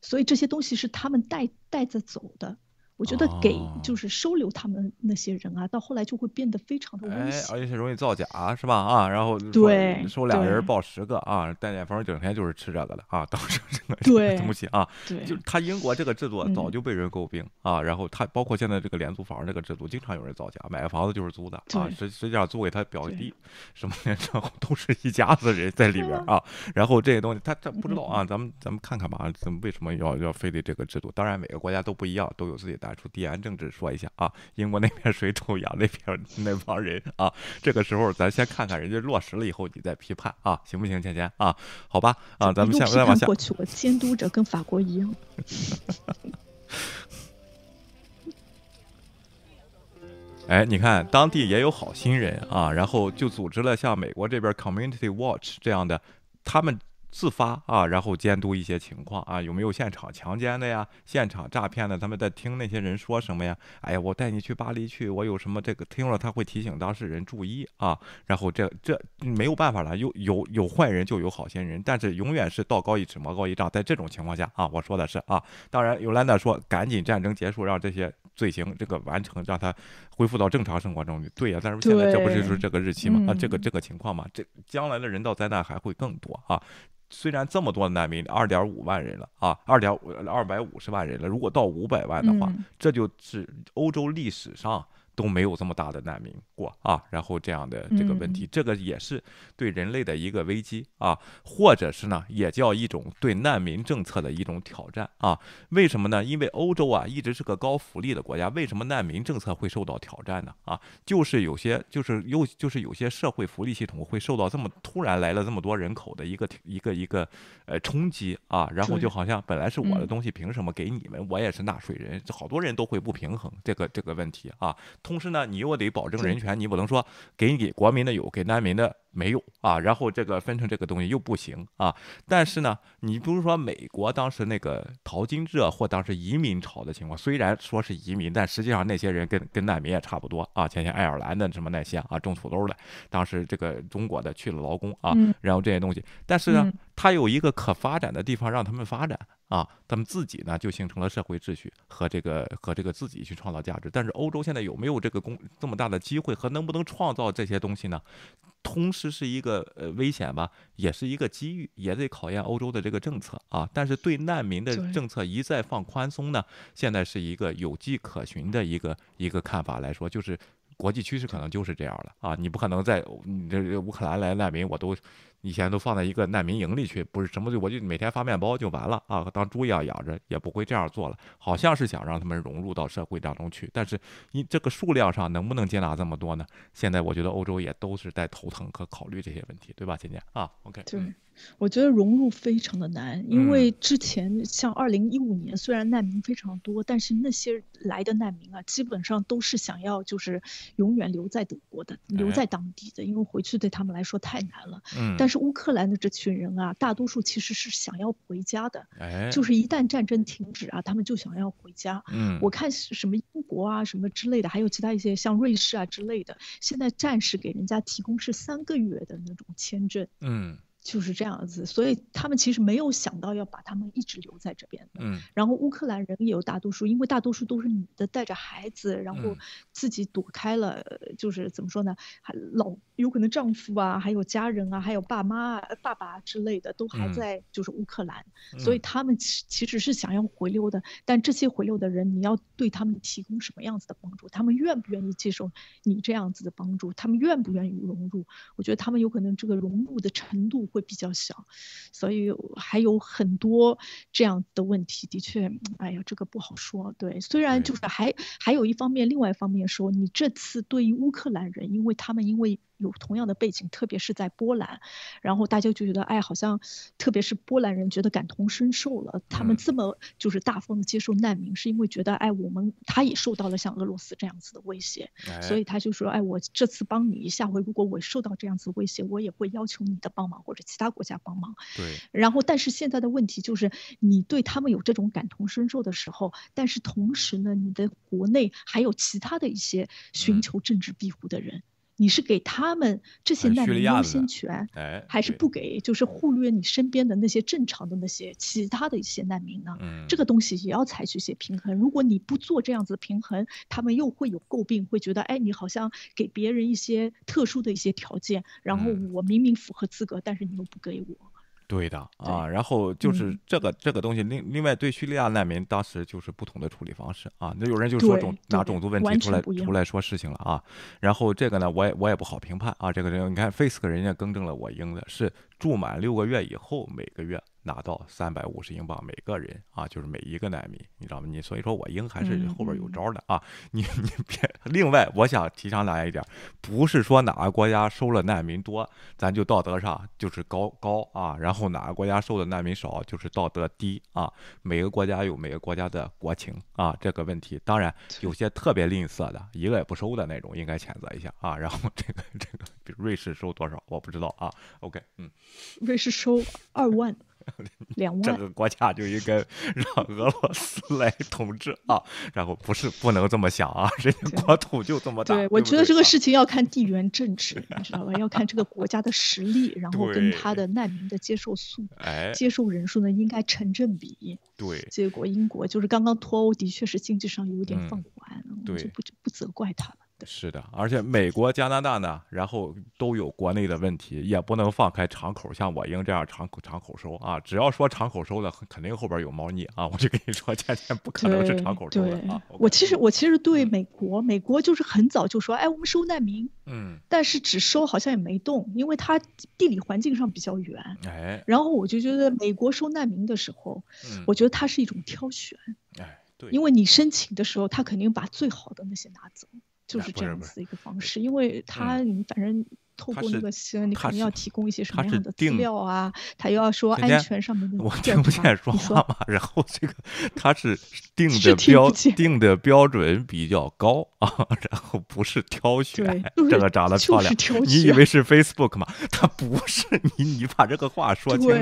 所以这些东西是他们带带着走的。我觉得给就是收留他们那些人啊，到后来就会变得非常的危险，而且容易造假，是吧？啊，然后对收俩人报十个啊，戴建峰整天就是吃这个的啊，当时这个对东西啊，对，就他英国这个制度早就被人诟病啊，然后他包括现在这个廉租房这个制度，经常有人造假，买个房子就是租的啊，实实际上租给他表弟什么的，然后都是一家子人在里边 啊，然后这些东西他他不知道啊，咱们咱们看看吧，怎么为什么要要非得这个制度？当然每个国家都不一样，都有自己的出地缘政治。说一下啊，英国那边水土养那边那帮人啊，这个时候咱先看看人家落实了以后，你再批判啊，行不行，倩倩啊？好吧啊，咱们下再往下。过去，我监督着跟法国一样。哎，你看当地也有好心人啊，然后就组织了像美国这边 Community Watch 这样的。他们。自发啊，然后监督一些情况啊，有没有现场强奸的呀？现场诈骗的？他们在听那些人说什么呀？哎呀，我带你去巴黎去，我有什么这个听了他会提醒当事人注意啊。然后这这没有办法了，有有有坏人就有好心人，但是永远是道高一尺魔高一丈。在这种情况下啊，我说的是啊，当然尤兰达说赶紧战争结束，让这些罪行这个完成，让他恢复到正常生活中去。对呀，但是现在这不是就是这个日期吗？啊，这个这个情况嘛，这将来的人道灾难还会更多啊。虽然这么多的难民，二点五万人了啊，二点五二百五十万人了。如果到五百万的话，这就是欧洲历史上。都没有这么大的难民过啊，然后这样的这个问题，这个也是对人类的一个危机啊，或者是呢，也叫一种对难民政策的一种挑战啊。为什么呢？因为欧洲啊一直是个高福利的国家，为什么难民政策会受到挑战呢？啊，就是有些就是又就是有些社会福利系统会受到这么突然来了这么多人口的一个一个一个呃冲击啊，然后就好像本来是我的东西，凭什么给你们？我也是纳税人，这好多人都会不平衡这个这个问题啊。同时呢，你又得保证人权，你不能说给你国民的有，给难民的没有啊。然后这个分成这个东西又不行啊。但是呢，你比如说美国当时那个淘金热或当时移民潮的情况，虽然说是移民，但实际上那些人跟跟难民也差不多啊。前些爱尔兰的什么那些啊，种土豆的，当时这个中国的去了劳工啊，然后这些东西，但是呢，它有一个可发展的地方让他们发展。啊，他们自己呢就形成了社会秩序和这个和这个自己去创造价值。但是欧洲现在有没有这个工这么大的机会和能不能创造这些东西呢？同时是一个呃危险吧，也是一个机遇，也得考验欧洲的这个政策啊。但是对难民的政策一再放宽松呢，现在是一个有迹可循的一个一个看法来说，就是国际趋势可能就是这样了啊。你不可能在你这乌克兰来难民我都。以前都放在一个难民营里去，不是什么就我就每天发面包就完了啊，当猪一样养着，也不会这样做了。好像是想让他们融入到社会当中去，但是你这个数量上能不能接纳这么多呢？现在我觉得欧洲也都是在头疼和考虑这些问题，对吧，倩倩啊？OK，对。我觉得融入非常的难，因为之前像二零一五年，虽然难民非常多，但是那些来的难民啊，基本上都是想要就是永远留在德国的，留在当地的，因为回去对他们来说太难了。嗯。但是乌克兰的这群人啊，大多数其实是想要回家的，就是一旦战争停止啊，他们就想要回家。嗯。我看什么英国啊，什么之类的，还有其他一些像瑞士啊之类的，现在暂时给人家提供是三个月的那种签证。嗯。就是这样子，所以他们其实没有想到要把他们一直留在这边的。嗯，然后乌克兰人也有大多数，因为大多数都是女的带着孩子，然后自己躲开了，就是怎么说呢，还老有可能丈夫啊，还有家人啊，还有爸妈、爸爸之类的都还在就是乌克兰，所以他们其其实是想要回流的。但这些回流的人，你要对他们提供什么样子的帮助？他们愿不愿意接受你这样子的帮助？他们愿不愿意融入？我觉得他们有可能这个融入的程度。会比较小，所以还有很多这样的问题。的确，哎呀，这个不好说。对，虽然就是还还有一方面，另外一方面说，你这次对于乌克兰人，因为他们因为。有同样的背景，特别是在波兰，然后大家就觉得，哎，好像特别是波兰人觉得感同身受了。他们这么就是大方的接受难民，是因为觉得，哎，我们他也受到了像俄罗斯这样子的威胁，所以他就说，哎，我这次帮你，下回如果我受到这样子威胁，我也会要求你的帮忙或者其他国家帮忙。对。然后，但是现在的问题就是，你对他们有这种感同身受的时候，但是同时呢，你的国内还有其他的一些寻求政治庇护的人。你是给他们这些难民优先权，还是不给？就是忽略你身边的那些正常的那些其他的一些难民呢？这个东西也要采取一些平衡。如果你不做这样子的平衡，他们又会有诟病，会觉得，哎，你好像给别人一些特殊的一些条件，然后我明明符合资格，但是你又不给我。对的啊，然后就是这个这个东西，另另外对叙利亚难民当时就是不同的处理方式啊。那有人就说种拿种族问题出来出来说事情了啊。然后这个呢，我也我也不好评判啊。这个人你看，Face 人家更正了我英的是住满六个月以后每个月拿到三百五十英镑每个人啊，就是每一个难民，你知道吗？你所以说我英还是后边有招的啊，你你别。另外，我想提倡大家一点，不是说哪个国家收了难民多，咱就道德上就是高高啊，然后哪个国家收的难民少就是道德低啊。每个国家有每个国家的国情啊，这个问题当然有些特别吝啬的，一个也不收的那种，应该谴责一下啊。然后这个这个，比如瑞士收多少，我不知道啊。OK，嗯，瑞士收二万。两万，这个国家就应该让俄罗斯来统治啊！然后不是不能这么想啊，人家国土就这么大。对，我觉得这个事情要看地缘政治，你知道吧？要看这个国家的实力，然后跟 他的难民的接受速、接受人数呢，应该成正比。对，结果英国就是刚刚脱欧，的确是经济上有点放缓，对，就不不责怪他了。是的，而且美国、加拿大呢，然后都有国内的问题，也不能放开敞口，像我英这样敞口敞口收啊。只要说敞口收的，肯定后边有猫腻啊！我就跟你说，天天不可能是敞口收的啊。我其实我其实对美国，美国就是很早就说，哎，我们收难民，嗯，但是只收好像也没动，因为它地理环境上比较远，哎，然后我就觉得美国收难民的时候，我觉得它是一种挑选，哎，对，因为你申请的时候，他肯定把最好的那些拿走。就是这样子一个方式，因为他你反正透过那个新你肯定要提供一些什么样的资料啊？他又要说安全上面的，我听不见说话嘛。然后这个他是定的标定的标准比较高啊，然后不是挑选这个长得漂亮，你以为是 Facebook 吗？他不是你，你把这个话说清楚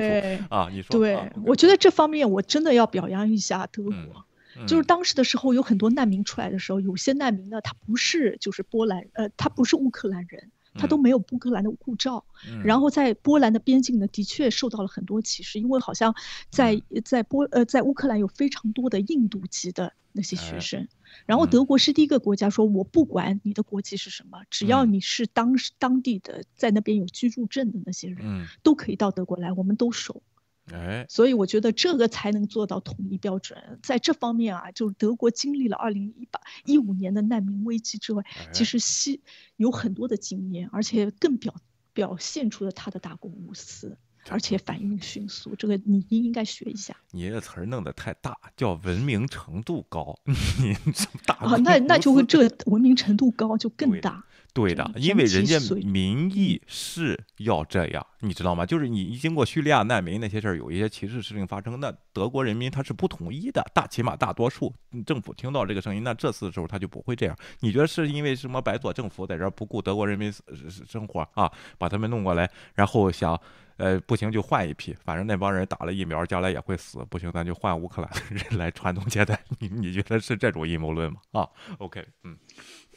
啊！你说，对我觉得这方面我真的要表扬一下德国。就是当时的时候，有很多难民出来的时候，有些难民呢，他不是就是波兰，呃，他不是乌克兰人，他都没有乌克兰的护照，然后在波兰的边境呢，的确受到了很多歧视，因为好像在在波呃在乌克兰有非常多的印度籍的那些学生，然后德国是第一个国家说，我不管你的国籍是什么，只要你是当当地的在那边有居住证的那些人，都可以到德国来，我们都收。哎，所以我觉得这个才能做到统一标准。在这方面啊，就是德国经历了二零一八一五年的难民危机之外，其实西有很多的经验，而且更表表现出了他的大公无私，而且反应迅速。这个你应该学一下。你这词儿弄得太大，叫文明程度高。你大啊？那那就会这文明程度高就更大。对的，因为人家民意是要这样，你知道吗？就是你一经过叙利亚难民那些事儿，有一些歧视事情发生，那德国人民他是不同意的，大起码大多数政府听到这个声音，那这次的时候他就不会这样。你觉得是因为什么？白左政府在这儿不顾德国人民生活啊，把他们弄过来，然后想，呃，不行就换一批，反正那帮人打了疫苗，将来也会死，不行咱就换乌克兰的人来传宗接代。你你觉得是这种阴谋论吗？啊，OK，嗯。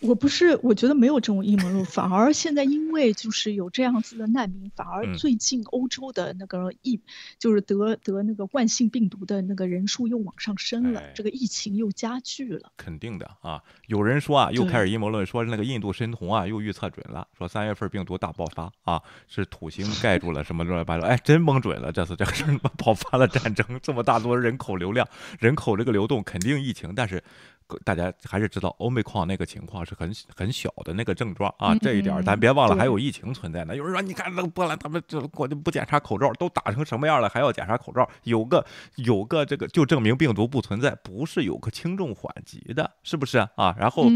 我不是，我觉得没有这种阴谋论，反而现在因为就是有这样子的难民，反而最近欧洲的那个疫，就是得得那个冠性病毒的那个人数又往上升了，这个疫情又加剧了。肯定的啊，有人说啊，又开始阴谋论，说那个印度神童啊又预测准了，说三月份病毒大爆发啊，是土星盖住了什么乱七八糟，哎，真蒙准了，这次这个事儿爆发了战争，这么大多人口流量，人口这个流动肯定疫情，但是。大家还是知道欧美矿那个情况是很很小的那个症状啊，这一点咱别忘了，还有疫情存在呢。有人说，你看那个波兰，他们这国不检查口罩，都打成什么样了，还要检查口罩？有个有个这个就证明病毒不存在，不是有个轻重缓急的，是不是啊？然后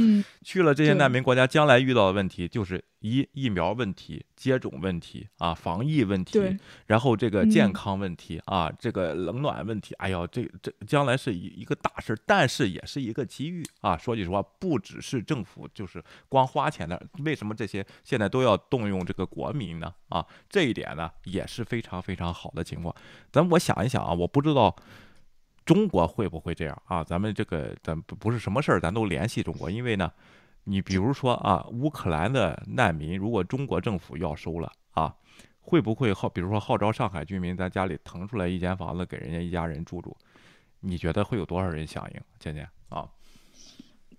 去了这些难民国家，将来遇到的问题就是。一疫苗问题、接种问题啊，防疫问题，然后这个健康问题啊，这个冷暖问题，哎呦，这这将来是一一个大事，但是也是一个机遇啊。说句实话，不只是政府就是光花钱的，为什么这些现在都要动用这个国民呢？啊，这一点呢也是非常非常好的情况。咱我想一想啊，我不知道中国会不会这样啊？咱们这个咱不不是什么事儿，咱都联系中国，因为呢。你比如说啊，乌克兰的难民，如果中国政府要收了啊，会不会号，比如说号召上海居民在家里腾出来一间房子给人家一家人住住？你觉得会有多少人响应？倩倩啊，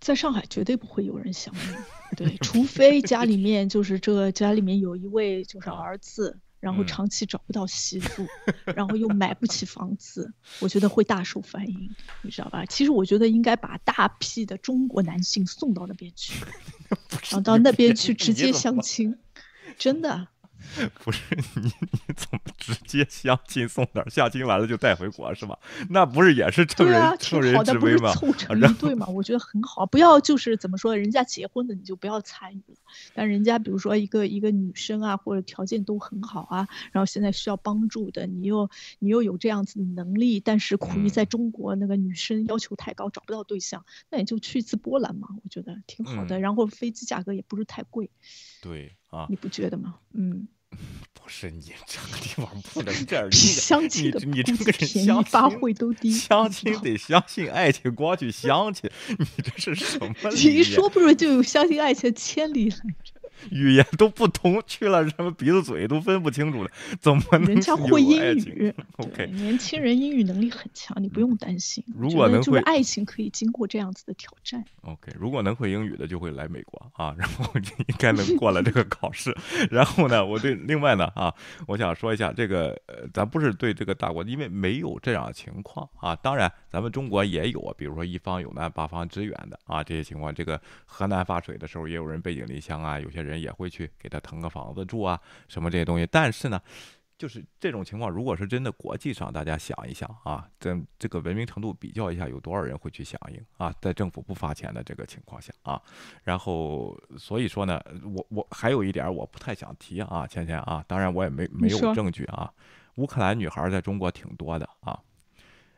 在上海绝对不会有人响应，对，除非家里面就是这家里面有一位就是儿子。然后长期找不到媳妇，然后又买不起房子，我觉得会大受欢迎，你知道吧？其实我觉得应该把大批的中国男性送到那边去，然后到那边去直接相亲，真的。不是你，你怎么直接相亲送点儿？相亲完了就带回国是吧？那不是也是趁人、趁人之危吗？一对嘛？我觉得很好，不要就是怎么说，人家结婚的你就不要参与了。但人家比如说一个一个女生啊，或者条件都很好啊，然后现在需要帮助的，你又你又有这样子的能力，但是苦于嗯在中国那个女生要求太高，找不到对象，那你就去一次波兰嘛，我觉得挺好的。嗯然后飞机价格也不是太贵，对啊你，不觉得吗？嗯，不是你这个地方不能这样，比相亲你的你这个人相发亲挥都低。相亲得相信爱情，光去相亲，你这是什么你一？说不准就有相信爱情的千里来着。语言都不同，去了什么鼻子嘴都分不清楚了，怎么能人家会英语？OK，年轻人英语能力很强，你不用担心。我如果能会爱情可以经过这样子的挑战。OK，如果能会英语的就会来美国啊，然后就应该能过了这个考试。然后呢，我对另外呢啊，我想说一下这个，呃，咱不是对这个大国，因为没有这样的情况啊。当然，咱们中国也有啊，比如说一方有难八方支援的啊，这些情况。这个河南发水的时候，也有人背井离乡啊，有些人也会去给他腾个房子住啊，什么这些东西。但是呢。就是这种情况，如果是真的国际上，大家想一想啊，这这个文明程度比较一下，有多少人会去响应啊？在政府不发钱的这个情况下啊，然后所以说呢，我我还有一点我不太想提啊，芊芊啊，当然我也没没有证据啊，乌克兰女孩在中国挺多的啊。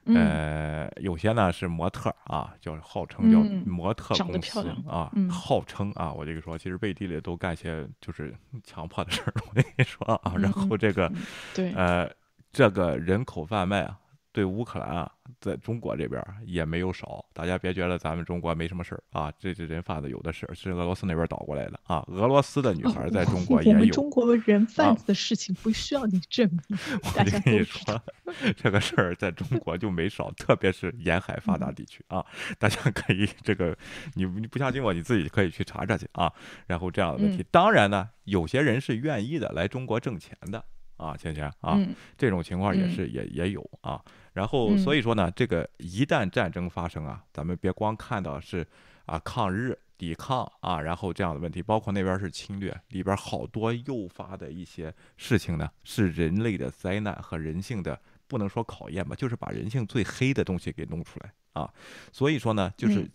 嗯。呃，有些呢是模特儿啊，叫号称叫嗯模特公司啊，嗯。号称啊，我这个说，其实背地里都干些就是强迫的事儿，我跟你说啊，然后嗯这个嗯对。呃，这个人口贩卖啊，对乌克兰啊，在中国这边儿也没有少。大家别觉得咱们中国没什么事儿啊，这这人贩子有的是，是俄罗斯那边倒过来的啊。俄罗斯的女孩在中国 哦我也有。们中国人贩啊子的事情不需要你证明，大我就跟你。说，这个事儿在中国就没少，特别是沿海发达地区啊，大家可以这个你你不相信我，你自己可以去查查去啊。然后这样的问题，嗯当然呢，有些人是愿意的来中国挣钱的啊，倩倩啊，嗯这种情况也嗯是也也有啊。然后嗯所以说呢，这个一旦战争发生啊，咱们别光看到是啊抗日。抵抗啊，然后这样的问题，包括那边是侵略，里边好多诱发的一些事情呢，是人类的灾难和人性的不能说考验吧，就是把人性最黑的东西给弄出来啊。所以说呢，就是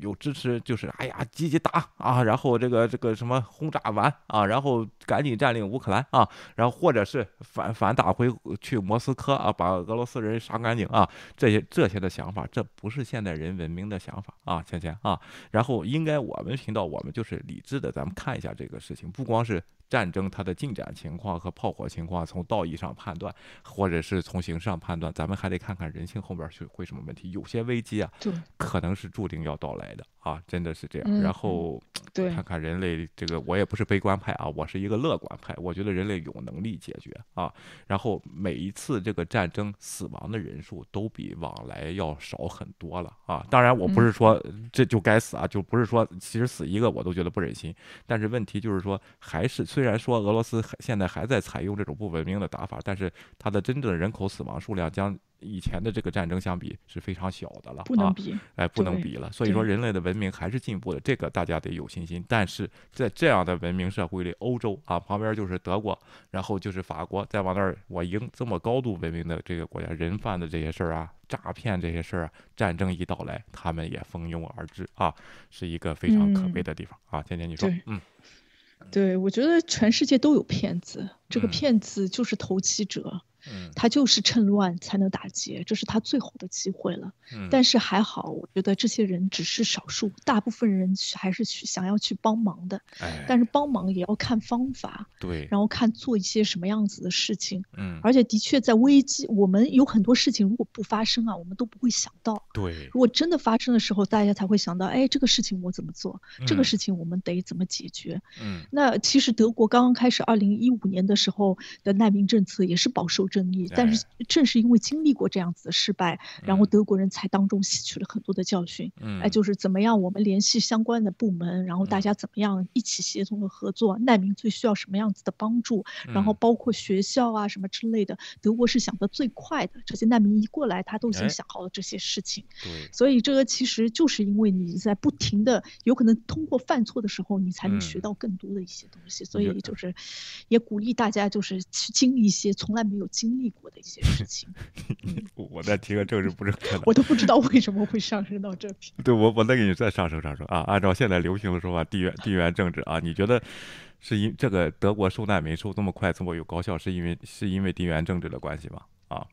有支持，就是哎呀积极打啊，然后这个这个什么轰炸完啊，然后赶紧占领乌克兰啊，然后或者是反反打回去莫斯科啊，把俄罗斯人杀干净啊，这些这些的想法，这不是现代人文明的想法啊，芊芊啊。然后应该我们频道我们就是理智的，咱们看一下这个事情，不光是战争它的进展情况和炮火情况，从道义上判断，或者是从形式上判断，咱们还得看看人性后边是会什么问题。有些危机啊，对，可能是注定要到来的啊，真的是这样。嗯然后对看看人类这个，我也不是悲观派啊，我是一个乐观派。我觉得人类有能力解决啊。然后每一次这个战争死亡的人数都比往来要少很多了啊。当然，我不是说这就该死啊，就不是说其实死一个我都觉得不忍心。但是问题就是说，还是虽然说俄罗斯现在还在采用这种不文明的打法，但是它的真正的人口死亡数量将以前的这个战争相比是非常小的了，啊不能比哎，不能比了。所以说，人类的文明还是进步的，这个大家得有信心。但是在这样的文明社会里，欧洲啊，旁边就是德国，然后就是法国，再往那儿我赢这么高度文明的这个国家，人贩的这些事儿啊，诈骗这些事儿啊，战争一到来，他们也蜂拥而至啊，是一个非常可悲嗯的地方啊。倩倩，你说，嗯，对，我觉得全世界都有骗子，这个嗯骗子就是投机者，嗯他就是趁乱才能打劫，这是他最后的机会了。嗯但是还好，我觉得这些人只是少数，大部分人还是去想要去帮忙的。哎，但是帮忙也要看方法，对，然后看做一些什么样子的事情。嗯，而且的确在危机，我们有很多事情如果不发生啊，我们都不会想到。对，如果真的发生的时候，大家才会想到，哎，这个事情我怎么做？这个嗯事情我们得怎么解决？嗯那其实德国刚刚开始，二零一五年的时候的难民政策也是保守争议。但是正是因为经历过这样子的失败，然后德国人才当中吸取了很多的教训。嗯哎，就是怎么样我们联系相关的部门，然后大家怎么样一起协同的合作，难民最需要什么样子的帮助，然后嗯包括学校啊什么之类的，德国是想得最快的。这些难民一过来，他都已哎经想好了这些事情。对，所以这个其实就是因为你在不停的，有可能通过犯错的时候，你才能学嗯到更多的一些东西。所以就是，也鼓励大家就是去经历一些从来没有经历过的一些事情。我再提个政治不正确的，我都不知道为什么会上升到这边。对我，我再给你再上升上升啊！按照现在流行的说法，地缘地缘政治啊，你觉得是因这个德国受难民受这么快，这么有高效，是因为是因为地缘政治的关系吗？啊，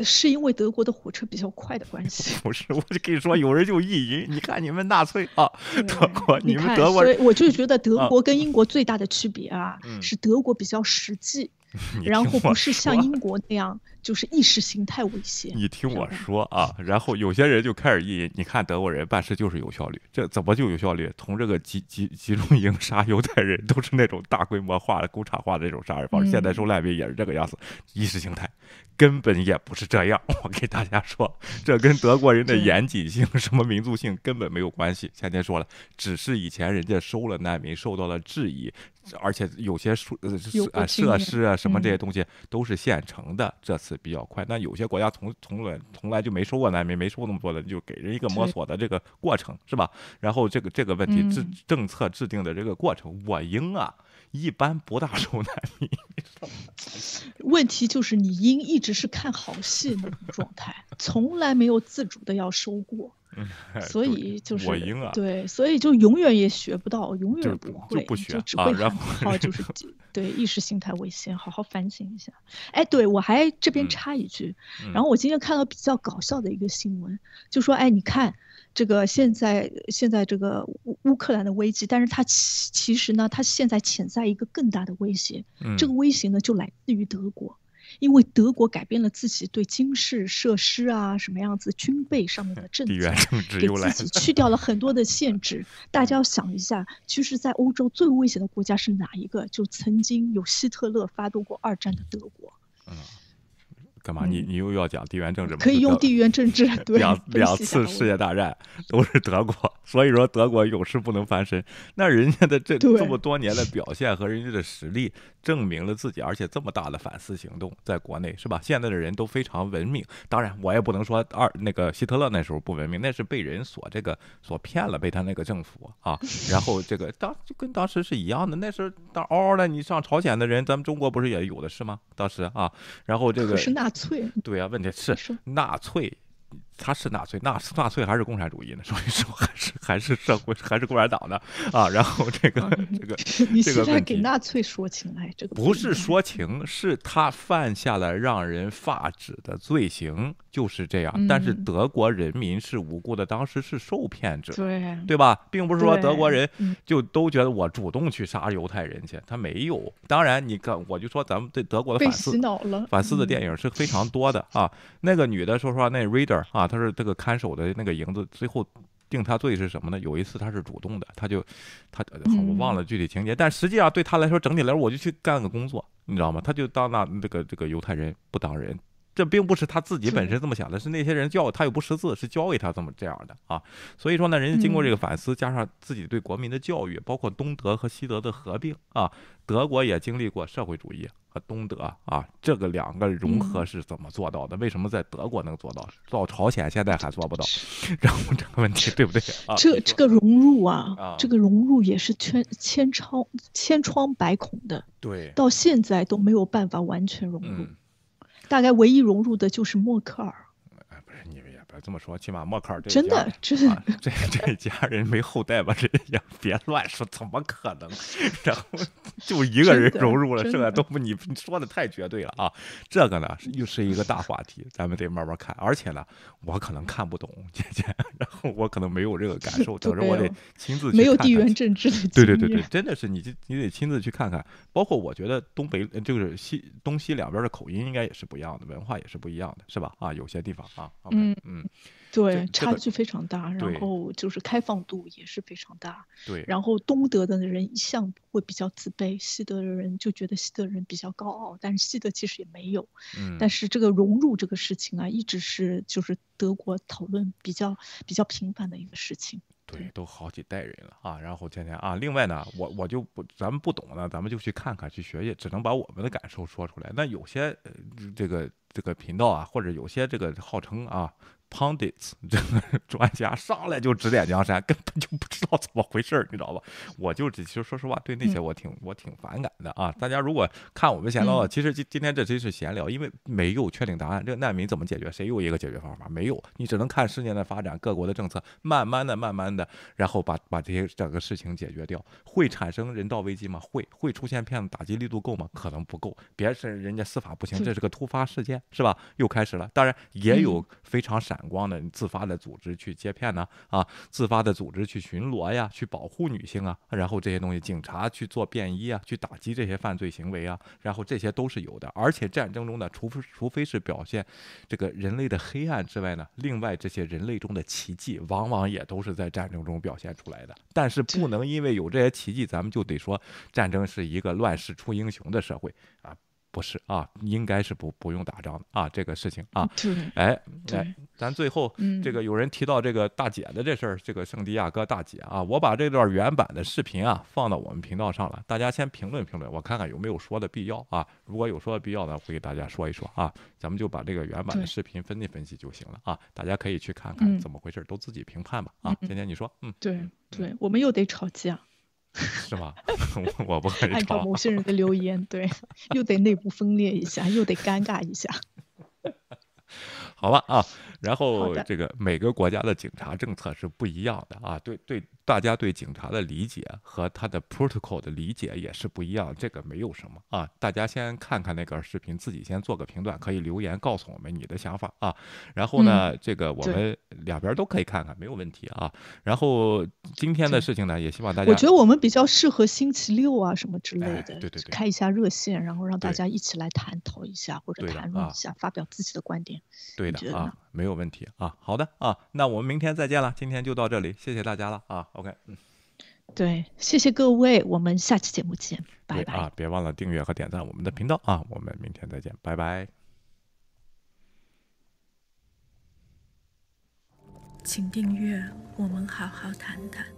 是因为德国的火车比较快的关系。不是，我就跟你说，有人就意淫，你看你们纳粹啊，德国，你们，德国人，所以我就觉得德啊国跟英国最大的区别啊，嗯是德国比较实际，你 然后不是像英国那样就是意识形态威胁。你听我说啊，然后有些人就开始意淫，你看德国人办事就是有效率，这怎么就有效率？从这个集集集中营杀犹太人都是那种大规模化的、工厂化的这种杀人方式，现在嗯收难民也是这个样子，意识形态根本也不是这样。我给大家说，这跟德国人的严谨性、什么民族性根本没有关系。前天说了，只是以前人家收了难民受到了质疑，而且有些设呃设施啊什么这些嗯东西都是现成的，这次比较快。那有些国家从从来从来就没收过难民，没收那么多的，就给人一个摸索的这个过程，是吧？然后这个这个问题制嗯政策制定的这个过程，我英啊一般不大收难 民。问题就是你英一直是看好戏那种状态，从来没有自主的要收过。所以就是我赢啊对，所以就永远也学不到，永远不会，就不学只会喊啊然后口号，就是对意识形态危险，好好反省一下。哎，对我还这边嗯插一句，嗯然后我今天看到比较搞笑的一个新闻，就说哎，你看这个现在现在这个乌乌克兰的危机，但是它其其实呢，它现在潜在一个更大的威胁，这个嗯威胁呢就来自于德国。因为德国改变了自己对军事设施啊什么样子军备上面的 政策地缘政治给自己去掉了很多的 限制。大家要想一下，其实，在欧洲最危险的国家是哪一个？就曾经有希特勒发动过二战的德国。嗯干嘛？你你又要讲地缘政治可以用地缘政治 对两两次世界大战都是德国，所以说德国永世不能翻身。那人家的这这么多年的表现和人家的实力，证明了自己，而且这么大的反思行动，在国内是吧？现在的人都非常文明。当然，我也不能说二那个希特勒那时候不文明，那是被人所这个所骗了，被他那个政府啊，然后这个当就跟当时是一样的。那时候当嗷嗷的，你上朝鲜的人，咱们中国不是也有的是吗？当时啊，然后这个可是纳粹，对啊，问题是纳粹，他是纳粹，纳纳粹还是共产主义呢？所以说还是还是社会还是共产党的啊。然后这个 这个 你现在这个问题给纳粹说情来，这个不是说情，是他犯下了让人发指的罪行，就是这样。但是嗯德国人民是无辜的，当时是受骗者，对对吧？并不是说德国人嗯就都觉得我主动去杀犹太人去，他没有。当然，你看，我就说咱们对德国的反思反思的电嗯影是非常多的啊。那个女的说实话，那 reader 啊，他是这个看守的那个营子，最后定他罪是什么呢？有一次他是主动的，他就他我忘了具体情节，但实际上对他来说，整体来说我就去干个工作，你知道吗？他就当那这个这个犹太人不当人。这并不是他自己本身这么想的，是那些人教他又不识字，是教给他这么这样的啊。所以说呢，人家经过这个反思，加上自己对国民的教育，包括东德和西德的合并啊，德国也经历过社会主义和东德啊，这个两个融合是怎么做到的？为什么在德国能做到，到朝鲜现在还做不到？然后这个问题对不对啊？这这个融入啊，啊这个融入也是千千疮千疮百孔的，对到现在都没有办法完全融入。嗯大概唯一融入的就是默克尔。这么说，起码默克尔这真家的真的 啊这这家人没后代吧？这也别乱说，怎么可能？然后就一个人融入了，真的剩下都不你你说的太绝对了啊！这个呢是又是一个大话题，咱们得慢慢看。而且呢，我可能看不懂姐姐，然后我可能没有这个感受，等着我得亲自去没有地缘政治的对对对对，真的是你你得亲自去看看。包括我觉得东北呃就是西东西两边的口音应该也是不一样的，文化也是不一样的，是吧？啊，有些地方啊嗯嗯，对，差距非常大，然后就是开放度也是非常大。对然后东德的人一向会比较自卑，西德的人就觉得西德人比较高傲，但是西德其实也没有。嗯但是这个融入这个事情啊，一直是就是德国讨论比较比较频繁的一个事情。对，都好几代人了啊。然后天天啊，另外呢，我我就不，咱们不懂呢，咱们就去看看，去学学，只能把我们的感受说出来。那有些呃这个这个频道啊，或者有些这个号称啊 pundits 这 个专家上来就指点江山，根本 就不知道怎么回事儿，你知道吧？我就其实说实话，对那些我挺、我挺反感的啊。大家如果看我们闲聊，嗯其实今今天这真是闲聊，因为没有确定答案。这个难民怎么解决？谁有一个解决方法？没有，你只能看十年的发展，各国的政策，慢慢的、慢慢的，然后把把这些整个事情解决掉。会产生人道危机吗？会。会出现骗子，打击力度够吗？可能不够。别是人家司法不行，这是个突发事件，是吧？又开始了。当然也有非常闪光的自发的组织去接片呢，啊，自发的组织去巡逻呀，去保护女性啊，然后这些东西，警察去做便衣啊，去打击这些犯罪行为啊，然后这些都是有的。而且战争中呢，除非除非是表现这个人类的黑暗之外呢，另外这些人类中的奇迹，往往也都是在战争中表现出来的。但是不能因为有这些奇迹，咱们就得说战争是一个乱世出英雄的社会啊。不是啊，应该是不不用打仗的啊，这个事情啊，对哎，对哎，咱最后嗯。这个有人提到这个大姐的这事儿，这个圣地亚哥大姐啊，我把这段原版的视频啊放到我们频道上了，大家先评论评论，我看看有没有说的必要啊，如果有说的必要呢，我会给大家说一说啊，咱们就把这个原版的视频分析分析就行了啊，大家可以去看看嗯。怎么回事，都自己评判吧啊，嗯今天你说，嗯，对对，我们又得吵架，是吗？我 我不可以按照某些人的留言，对，又得内部分裂一下，又得尴尬一下。好吧啊，然后这个每个国家的警察政策是不一样的啊，对对，大家对警察的理解和他的 protocol 的理解也是不一样，这个没有什么啊，大家先看看那个视频，自己先做个评断，可以留言告诉我们你的想法啊。然后呢，这个我们两边都可以看看，没有问题啊。然后今天的事情呢，也希望大家我觉得我们比较适合星期六啊什么之类哎的，对对对开一下热线，然后让大家一起来探讨一下或者谈论一下，发表自己的观点。对的啊没有问题啊。好的啊，那我们明天再见了，今天就到这里，谢谢大家了啊。OK，嗯。对，谢谢各位，我们下期节目见，拜拜。啊，别忘了订阅和点赞我们的频道啊！我们明天再见，拜拜。请订阅，我们好好谈谈。